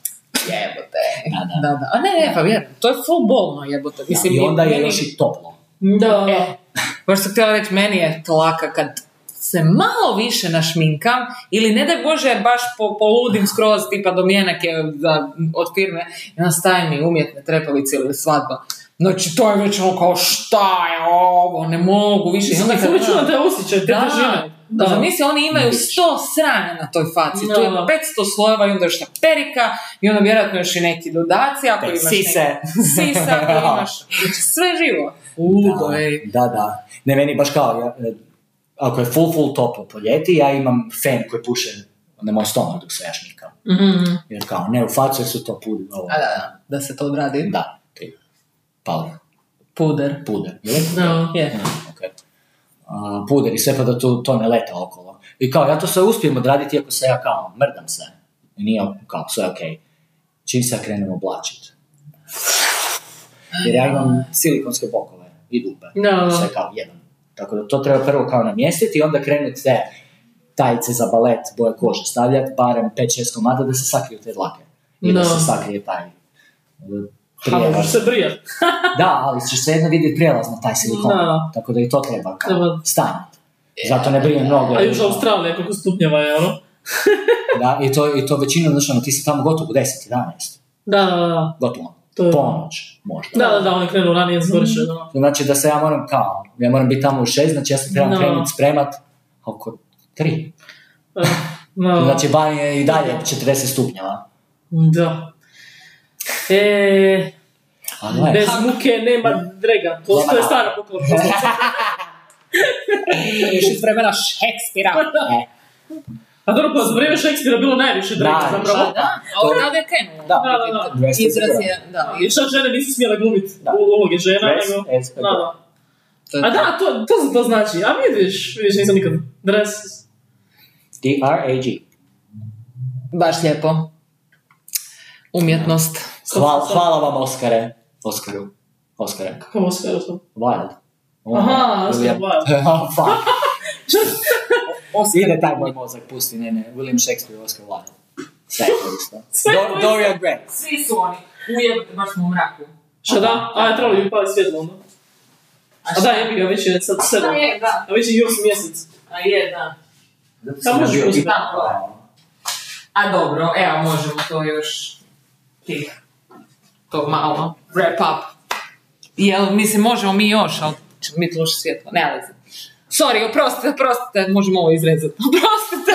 Jebote. Da, da. Da, da. A ne, ne, pa vjerujem. To je full bolno jebote. Mislim, I onda je meni- još i toplo. Da, E, baš sam htjela reći, meni je tlaka kad se malo više našminkam ili ne daj Bože baš po, poludim skroz tipa domjenak je za, od firme i onda staje mi umjetne trepavice ili svadba. Znači to je već ono kao šta je ovo, ne mogu više. I onda kad- ful čudan te osjećaj, te da, težine. da. Zamisli, oni imaju sto strana na toj faci. Tu je Da. 500 slojeva i onda još ta perika i onda vjerojatno još i neki dodaci. Ako imaš sise. neki- Sisa, ako (laughs) imaš. Znači, sve živo. Ludo, Da, da, da. Ne, meni baš kao, ja, e, ako je full, full toplo po ljeti, ja imam fan koji puše na moj stomak dok se ja šmikam. Mhm. Jer kao, ne u facu jer su to puder. Ovo, A da, da, da se to odradi. da, ti, powder, Puder. puder. Je li? Da. Je. Ja, okej. A, puder i sve pa da to, to ne leta okolo. I kao, ja to sve uspijem odraditi iako se ja kao mrdam se. I nije kao, sve okej. Čim se ja krenem oblačit. Jer ja imam silikonske bokove i dupe. Da. Sve kao jedan. Tako da to treba prvo kao namjestiti i onda krenuti te tajice za balet, boje kože stavljati, barem 5-6 komada da se sakriju te dlake. I da Da. se sakrije taj Ha, prijelaz. možeš se brijat. (laughs) (laughs) Da, ali ćeš svejedno vidjeti prijelaz na taj silikon. Da. Tako da i to treba kao stanjati. Zato ne brinem mnogo. A još Australija, koliko stupnjeva je, ono? Da, i to, i to većinom, znači, ono, ti si tamo gotovo u 10, 11. Da, da, da. Gotovo. To je- Ponoć, možda. Da, da, da, oni krenu ranije završe, da. Znači da se ja moram kao, ja moram biti tamo u 6, znači ja se trebam Da. krenuti spremat oko 3. E, no, Znači, van je i dalje 40 stupnjeva. Da. E, A bez muke nema drega. To, to je stara poklona. (laughs) Još iz vremena Šekspira. A dobro, pa za vrijeme Šekspira bilo najviše drega, Da, zapravo. Da, a od tada je krenulo. Da. Da, da, da. Izraz je. I šta žene nisu smjele glumiti uloge žena, nego... Da, da. A da, to, to, to znači. A vidiš, vidiš, nisam nikad dres. D-R-A-G. Baš lijepo. Umjetnost. Hvala, hvala vam, Oskare. Oskaru. Oskare. Kako sve to? Wild. Oh, Aha, Oscar William- Wilde. Fuck. Ide taj moj mozak, pusti, ne, ne. William Shakespeare, Oscar Wilde. Sve je to isto. Do-. Dorian Gray. Svi su oni. Ujebate, baš smo u mraku. Šta da? A, je trebalo bi pali svjetlo onda. A da, jebi ga, već je sad sedam. je, da. A već je osam mjesec. A je, da. Zato sam možeš uzeti. A dobro, evo možemo to još tih, to malo, wrap up. Jel, mislim, možemo mi još, ali će biti loše svjetlo, ne ali Sorry, oprostite, oprostite, možemo ovo izrezati. (laughs) Oprostite,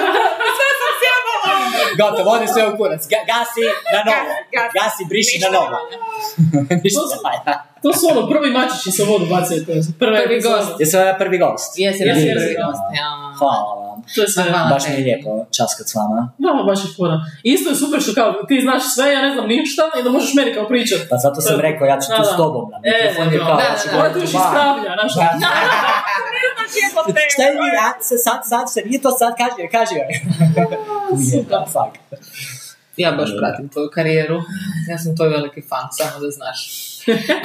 sve sam sjebala. Gotovo, odi sve u kurac. Ga- gasi na novo. Gasi, Gasi, briši Ništa na novo. (laughs) Ništa To su-. To ono, prvi mačići sa vodu bacaju. Prvi epizoda. gost. Jesi ovaj prvi gost? Jesi, Jesi, da. gost, ja. Hvala vam. To je sve. Aha. Baš mi je lijepo časkat s vama. Da, baš je fora. Isto je super što kao ti znaš sve, ja ne znam ništa i da možeš meni kao pričat. Pa zato sam rekao, ja ću tu s tobom na E, mikrofon. jer da, kao, da, da. Ona govoriti tu još van. ispravlja, znaš. (laughs) Da. Šta je mi, se sad, sad se nije to sad, kaži joj, kaži joj. Ujeba, fuck. Ja baš pratim tvoju karijeru. Ja sam tvoj veliki fan, samo da znaš.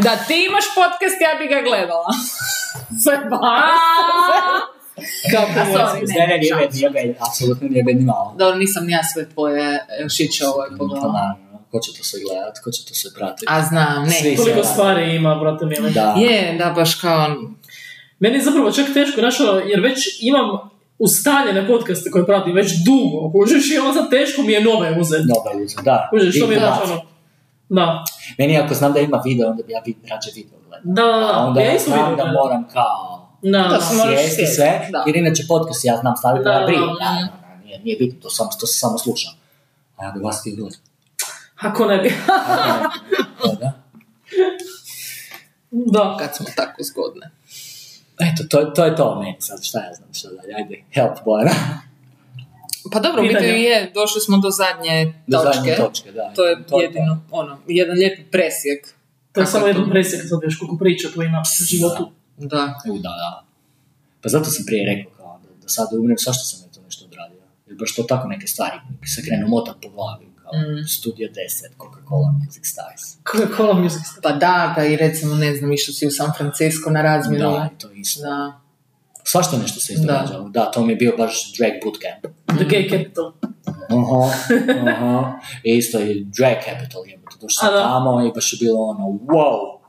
Da ti imaš podcast, ja bi ga gledala. (laughs) Sve Kako sorry, je. Ne, ne, nije meni, nije apsolutno nije meni malo. Dobro, nisam ni ja sve tvoje šiće ovo Pa pogledala. ko će to sve gledat, ko će to sve pratiti? A znam, ne. Svi. Koliko stvari ima, brate mi. Da. Je, da, baš kao... Meni je zapravo čak teško, znaš, jer već imam ustaljene podcaste koje pratim već dugo, kužiš, i ono sad teško mi je nove uzeti. Dobar uzo, da. Kužiš, što mi je baš ono, da, Meni ako znam da ima video, onda bi ja bi rađe video gledao. da, A onda ja isto vidim, da moram kao da, Da, sjesti sve, da. jer inače podcast ja znam staviti Da, na da, da, nije, nije bitno, to, sam, to se samo sluša. A ja bi vas ti gledao. ako ne bi, (laughs) Da, da. da, Kad smo tako zgodne. Eto, to, to je to meni sad, šta ja znam, šta dalje, ajde, help Bojana. Pa dobro, u biti je, došli smo do zadnje Do točke. zadnje točke, da. To je jedino, ono, jedan lijepi presjek. to je samo je jedan to? presjek, sad već koliko priča tu ima u životu. Da. U, da, da. Pa zato sam prije rekao, kao, da, da sad umrem, zašto sam ja to nešto odradio? Jer baš to tako neke stvari se krenu motat po glavi, Mm. Studio 10, Coca-Cola Music Stars. Coca-Cola music. Pa da, pa i recimo, ne znam, išao si u San Francisco na razmjenu. Da, to isto. Da. Svašta nešto se izdogađalo. Da. to mi je bio baš drag bootcamp. The gay capital. Aha, aha. I isto i drag capital je. A, da. tamo i baš je bilo ono, wow.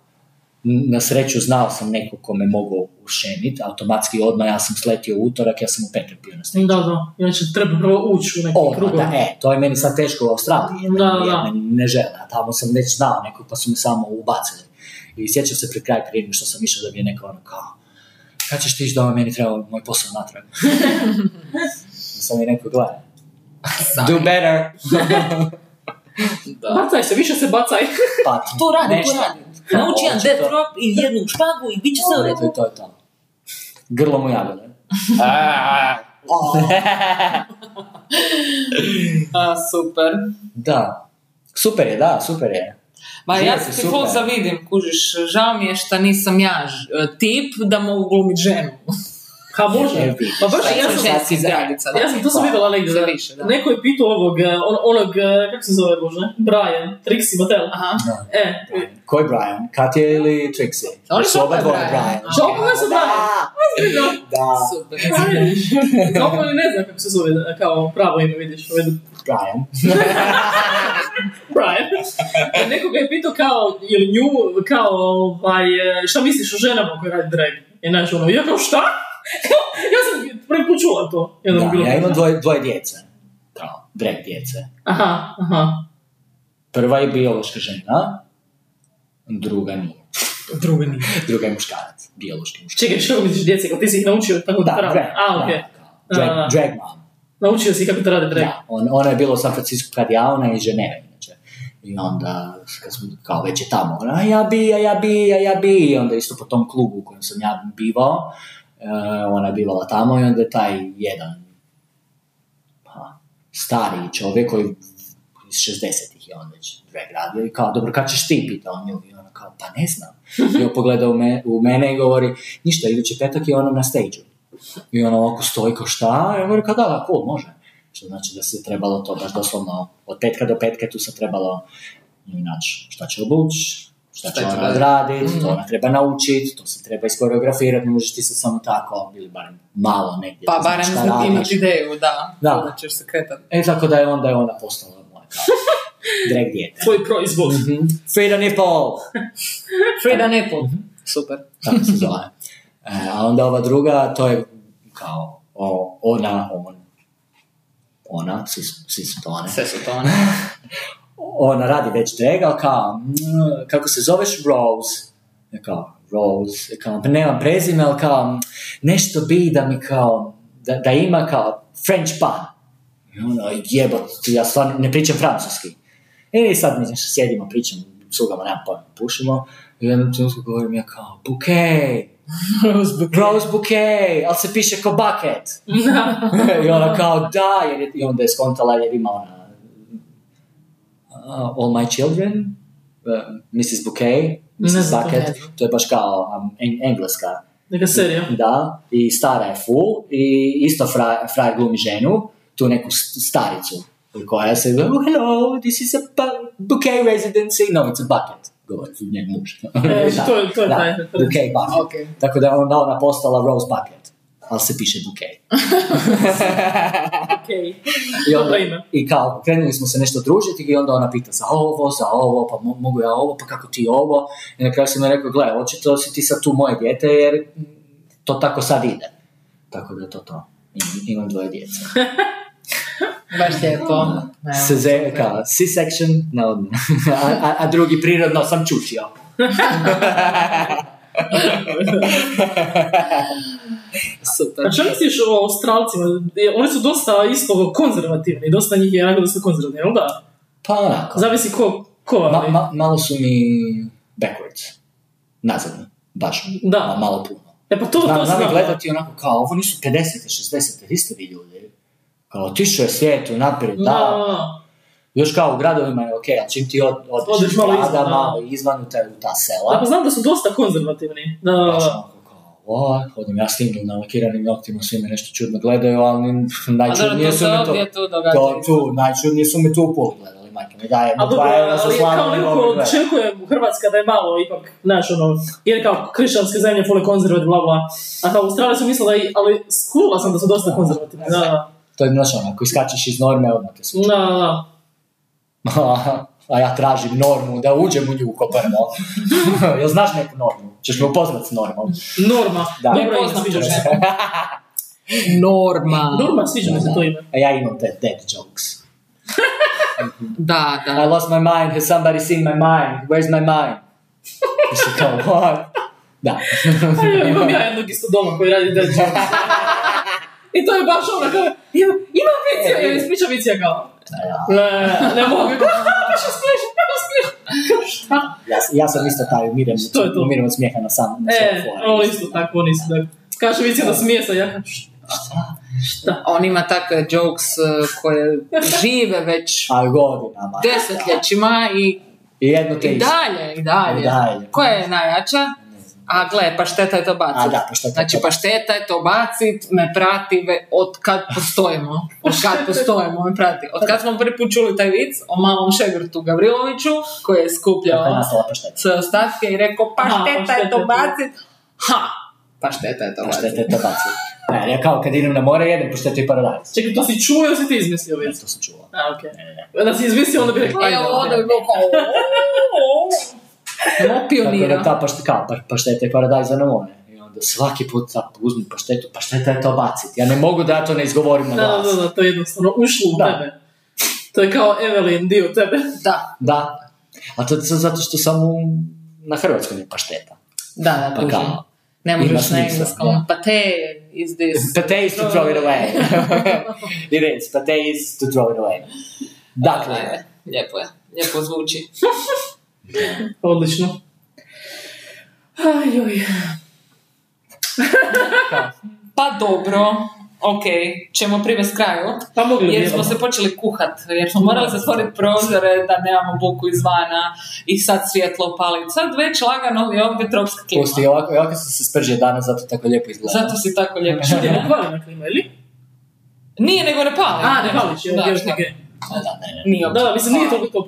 Na sreću znao sam nekog ko me mogao ušenit, automatski odmah ja sam sletio utorak, ja sam u petak bio na stage. Da, da, inače treba prvo ući u neki Odmah, krug. da, e, to je meni sad teško u Australiji, jer Da, da. me ne žele, a tamo sam već znao nekog pa su me samo ubacili. I sjećam se pred kraj prije što sam išao da mi je neko ono kao, kad ćeš ti ići doma, meni treba moj posao natrag. (laughs) sam je neko gleda. Do better. (laughs) Da. Bacaj se, više se bacaj. Pa, To radi, to radi. Nauči jedan death drop i jednu špagu i bit će sve u redu. To, to je to. Grlo mu jagode. A, super. da. Super je, da, super je. Ma ja se ti ful zavidim, kužiš, žao mi je šta nisam ja ž- tip da mogu glumit ženu. Ha, može. Pa baš, Pa ja sam, ženski zgradica, da. ja sam, to sam Pa, vidjela negdje. da. više, da. Neko je pitao ovog, eh, on, onog, eh, kako se zove Bože, Brian, Trixie Mattel. Aha. Da. E, Koji Brian? Katja ili Trixie? Oni su oba dvoje Brian. Oboje su Brian? Da. Da. Super. Kako oni ne znam kako se zove, kao pravo ime vidiš. ovaj Brian. (laughs) Brian. E, Neko ga je pitao kao, ili nju, kao, ovaj, eh, šta misliš o ženama koje radi drag? I znaš, ono, ja kao šta? (laughs) ja sam prvi put čula to. Jednom Da, bilo ja imam dvoje, dvoje djece. Kao, drag djece. Aha, aha. Prva je biološka žena, druga nije. Druga nije. (laughs) Druga je muškarac, biološki muškarac. Čekaj, što misliš djece, kao ti si ih naučio tako da, Da, pravi? drag. A, okej. da, kao, drag, Da, da. drag mom. Naučio si kako to radi drag. Da, on, ona je bila u San Francisco kad ja, ona je iz Ženeve. I onda, kad smo, kao već je tamo, a ja bi, a ja bi, a ja bi, i onda isto po tom klubu u kojem sam ja bivao, ona je bivala tamo i onda je taj jedan ha, stariji čovjek koji iz 60-ih je on već drag radio i kao, dobro, kad ćeš ti, pita on nju, i ona kao, pa ne znam. I on pogleda u, me, u mene i govori, ništa, idući petak je ona na stage I ona ovako stoji kao šta, i on govori kao da, cool, može. Što znači da se trebalo to baš doslovno od petka do petke tu se trebalo inače šta će obući, šta će će ona raditi. odraditi, to ona treba naučiti, to se treba iskoreografirati, ne možeš ti se samo tako, ili barem malo negdje. Pa barem radiš. imati ideju, da. Da. Da ćeš se kretati. E, tako da je onda je ona postala moja kao (laughs) drag dijete. Tvoj proizvod. Mhm. Frida nipple! (laughs) Frida Nipple. Super. tako se zove. E, a onda ova druga, to je kao o, ona, on, ona, svi, su- svi su (laughs) Ona radi već drag, ali kao, mm, kako se zoveš Rose? Ja kao, Rose, ja kao, pa nemam prezime, ali kao, mm, nešto bi da mi kao, da, da ima kao French pan. I ono, jebot, ja stvarno ne pričam francuski. I sad mi nešto sjedimo, pričamo, cugamo, nemam pojma, pušimo. I jednom trenutku govorim ja kao, bouquet, Rose bouquet, ali se piše ko bucket. (laughs) I ona kao, da, jer je, i onda je skontala jer ima ona uh, All My Children, uh, Mrs. Bouquet, Mrs. to Bucket, to je baš kao um, en- engleska, Neka serija. da, i stara je full, i isto fra, frajer glumi ženu, tu neku staricu, koja se, oh, hello, this is a bu- bouquet residency, no, it's a bucket, govori njen muž. E, to je- to je da, taj bucket. Ok. Tako da onda ona postala Rose Bucket, ali se piše bouquet. (laughs) Okej. I, onda. I kao, krenuli smo se nešto družiti i onda ona pita za ovo, za ovo, pa mo- mogu ja ovo, pa kako ti ovo. I na kraju sam joj rekao, gle, očito si ti sad tu moje dijete jer to tako sad ide. Tako da je to to. Im- Imam dvoje djece. (laughs) Baš lijepo. Seze, super. kao, C-section, ne odmah. (laughs) a, a, a drugi prirodno sam čučio. Super. A što misliš o Australcima? Oni su dosta isto konzervativni, dosta njih je dosta konzervativni, jel da? Pa onako. Zavisi ko, ko Ma, ali... ma- malo su mi backwards. Nazadni. Baš. Da. Ma- malo puno. E pa to, to Znam, znam znam. ih gledati onako kao, ovo nisu 50. 60. vi ste vi ljudi. Kao, otišao je svijet naprijed, da. Da, da, da. Još kao u gradovima je okej, ali čim ti od, odeš malo izvan, da. malo izvan u, te, u ta Da, sela. pa znam da su dosta konzervativni. Da, da, da. what? Hodam ja s tim na lakiranim noktima, svi me nešto čudno gledaju, ali najčudnije su me to... To, tu, najčudnije su me tu u polu gledali, majke mi daje, dobro, dva eura za ali slavu, kao ne neko Hrvatska da je malo ipak, znaš, ono, jer kao kršćanske zemlje fule konzervativne, bla, bla. A kao Australija su mislila, ali skula sam da su dosta konzervativni. Da, da, To je, znaš, ono, ako iskačeš iz norme, odmah te su da, da. (laughs) A ja tražim normu, da uđem u nju ko prvo. (laughs) Jel znaš neku normu? Ćeš me upoznat s normom. Norma. Da. Dobro poznam se. (laughs) Norma. Norma, sviđa mi se to ime. A ja imam te dead jokes. Da, I da. lost my mind, has somebody seen my mind? Where's my mind? I se kao, what? Da. Imam ja jednog isto doma koji radi Dead Jokes. I to je baš ono kao, imam, imam vicija, ja ispričam vicija kao, ne, ne mogu, (laughs) više smiješno, kako smiješno. Šta? Ja, ja sam isto taj, umirem, Što je to? umirem od smijeha na sam. na E, oni isto tako, oni isto tako. Kaže vicija da smije se, ja kao, Šta? On ima takve jokes uh, koje žive već A godinama. desetljećima i, I jedno te i isto. dalje, i dalje. I dalje. Koja je najjača? A gle, pašteta je to bacit. A da, pašteta Znači, to bacit. pašteta je to bacit, me prati ve, od kad postojimo. Od kad postojimo, me prati. Od kad smo prvi put čuli taj vic o malom šegrtu Gavriloviću, koji je skupljao pašteta? sve ostatke i rekao, pašteta je pašteta to je to. bacit. Ha! Pašteta je to Pašteta bacit. je to baci. Ne, ja kao kad idem na more jedem paštetu i paradajz. Čekaj, to si čuo ili si ti izmislio Ja, vic? to sam čuo. A, okej. Da si izmislio, onda bi rekao, ajde, Evo, onda bi bilo kao... Mo Tako da pionira. ta pašta, kao, pa, pašteta je paradajz za more. I onda svaki put sa uzmi paštetu, pašteta je to bacit. Ja ne mogu da ja to ne izgovorim na Da, da, glas. da, da, to je jednostavno ušlo u Da. tebe. To je kao Evelyn, dio tebe. Da, Da. A to je zato što sam u, na hrvatskom je pašteta. da, da, Pa kao, Ne možeš na engleskom. da. Pa te is this? Pate is to throw it away. (laughs) it is. Pate is to throw it away. Dakle, lijepo je. Lijepo zvuči. (laughs) (laughs) Odlično. Ajoj. (laughs) Pa dobro, ok, ćemo privest kraju. Pa mogli Jer smo se počeli kuhat, jer smo morali zatvoriti prozore da nemamo buku izvana i sad svjetlo pali. Sad već lagano je ovdje tropska klima. pusti, ovako, ovako se spržio danas, zato tako lijepo izgleda. Zato si tako lijepo Je šutio. pokvarena klima, ili? Nije, nego ne pali. A, ne pališ, je Da, još neke. Da, da, ne. Nije Da, da, mislim, nije toliko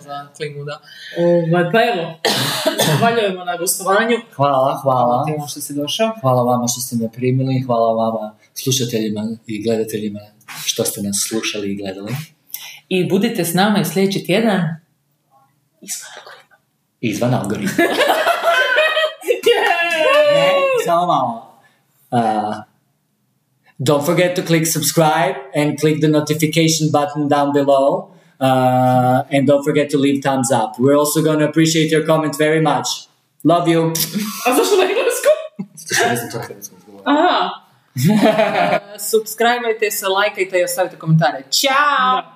za klimu, da. Ovaj, pa evo, (coughs) zahvaljujemo na gostovanju. Hvala, hvala. Ti što si došao. Hvala vama što ste me primili, hvala vama slušateljima i gledateljima što ste nas slušali i gledali. I budite s nama i sljedeći tjedan. Izvan algoritma. (laughs) ne, samo malo. Uh, don't forget to click subscribe and click the notification button down below. Uh, and don't forget to leave thumbs up. We're also going to appreciate your comment very much. Love you. (laughs) A zašto na engleskom? ne znam to hrvatsko Aha. (laughs) Subscribeajte se, lajkajte i ostavite komentare. Ćao! Da.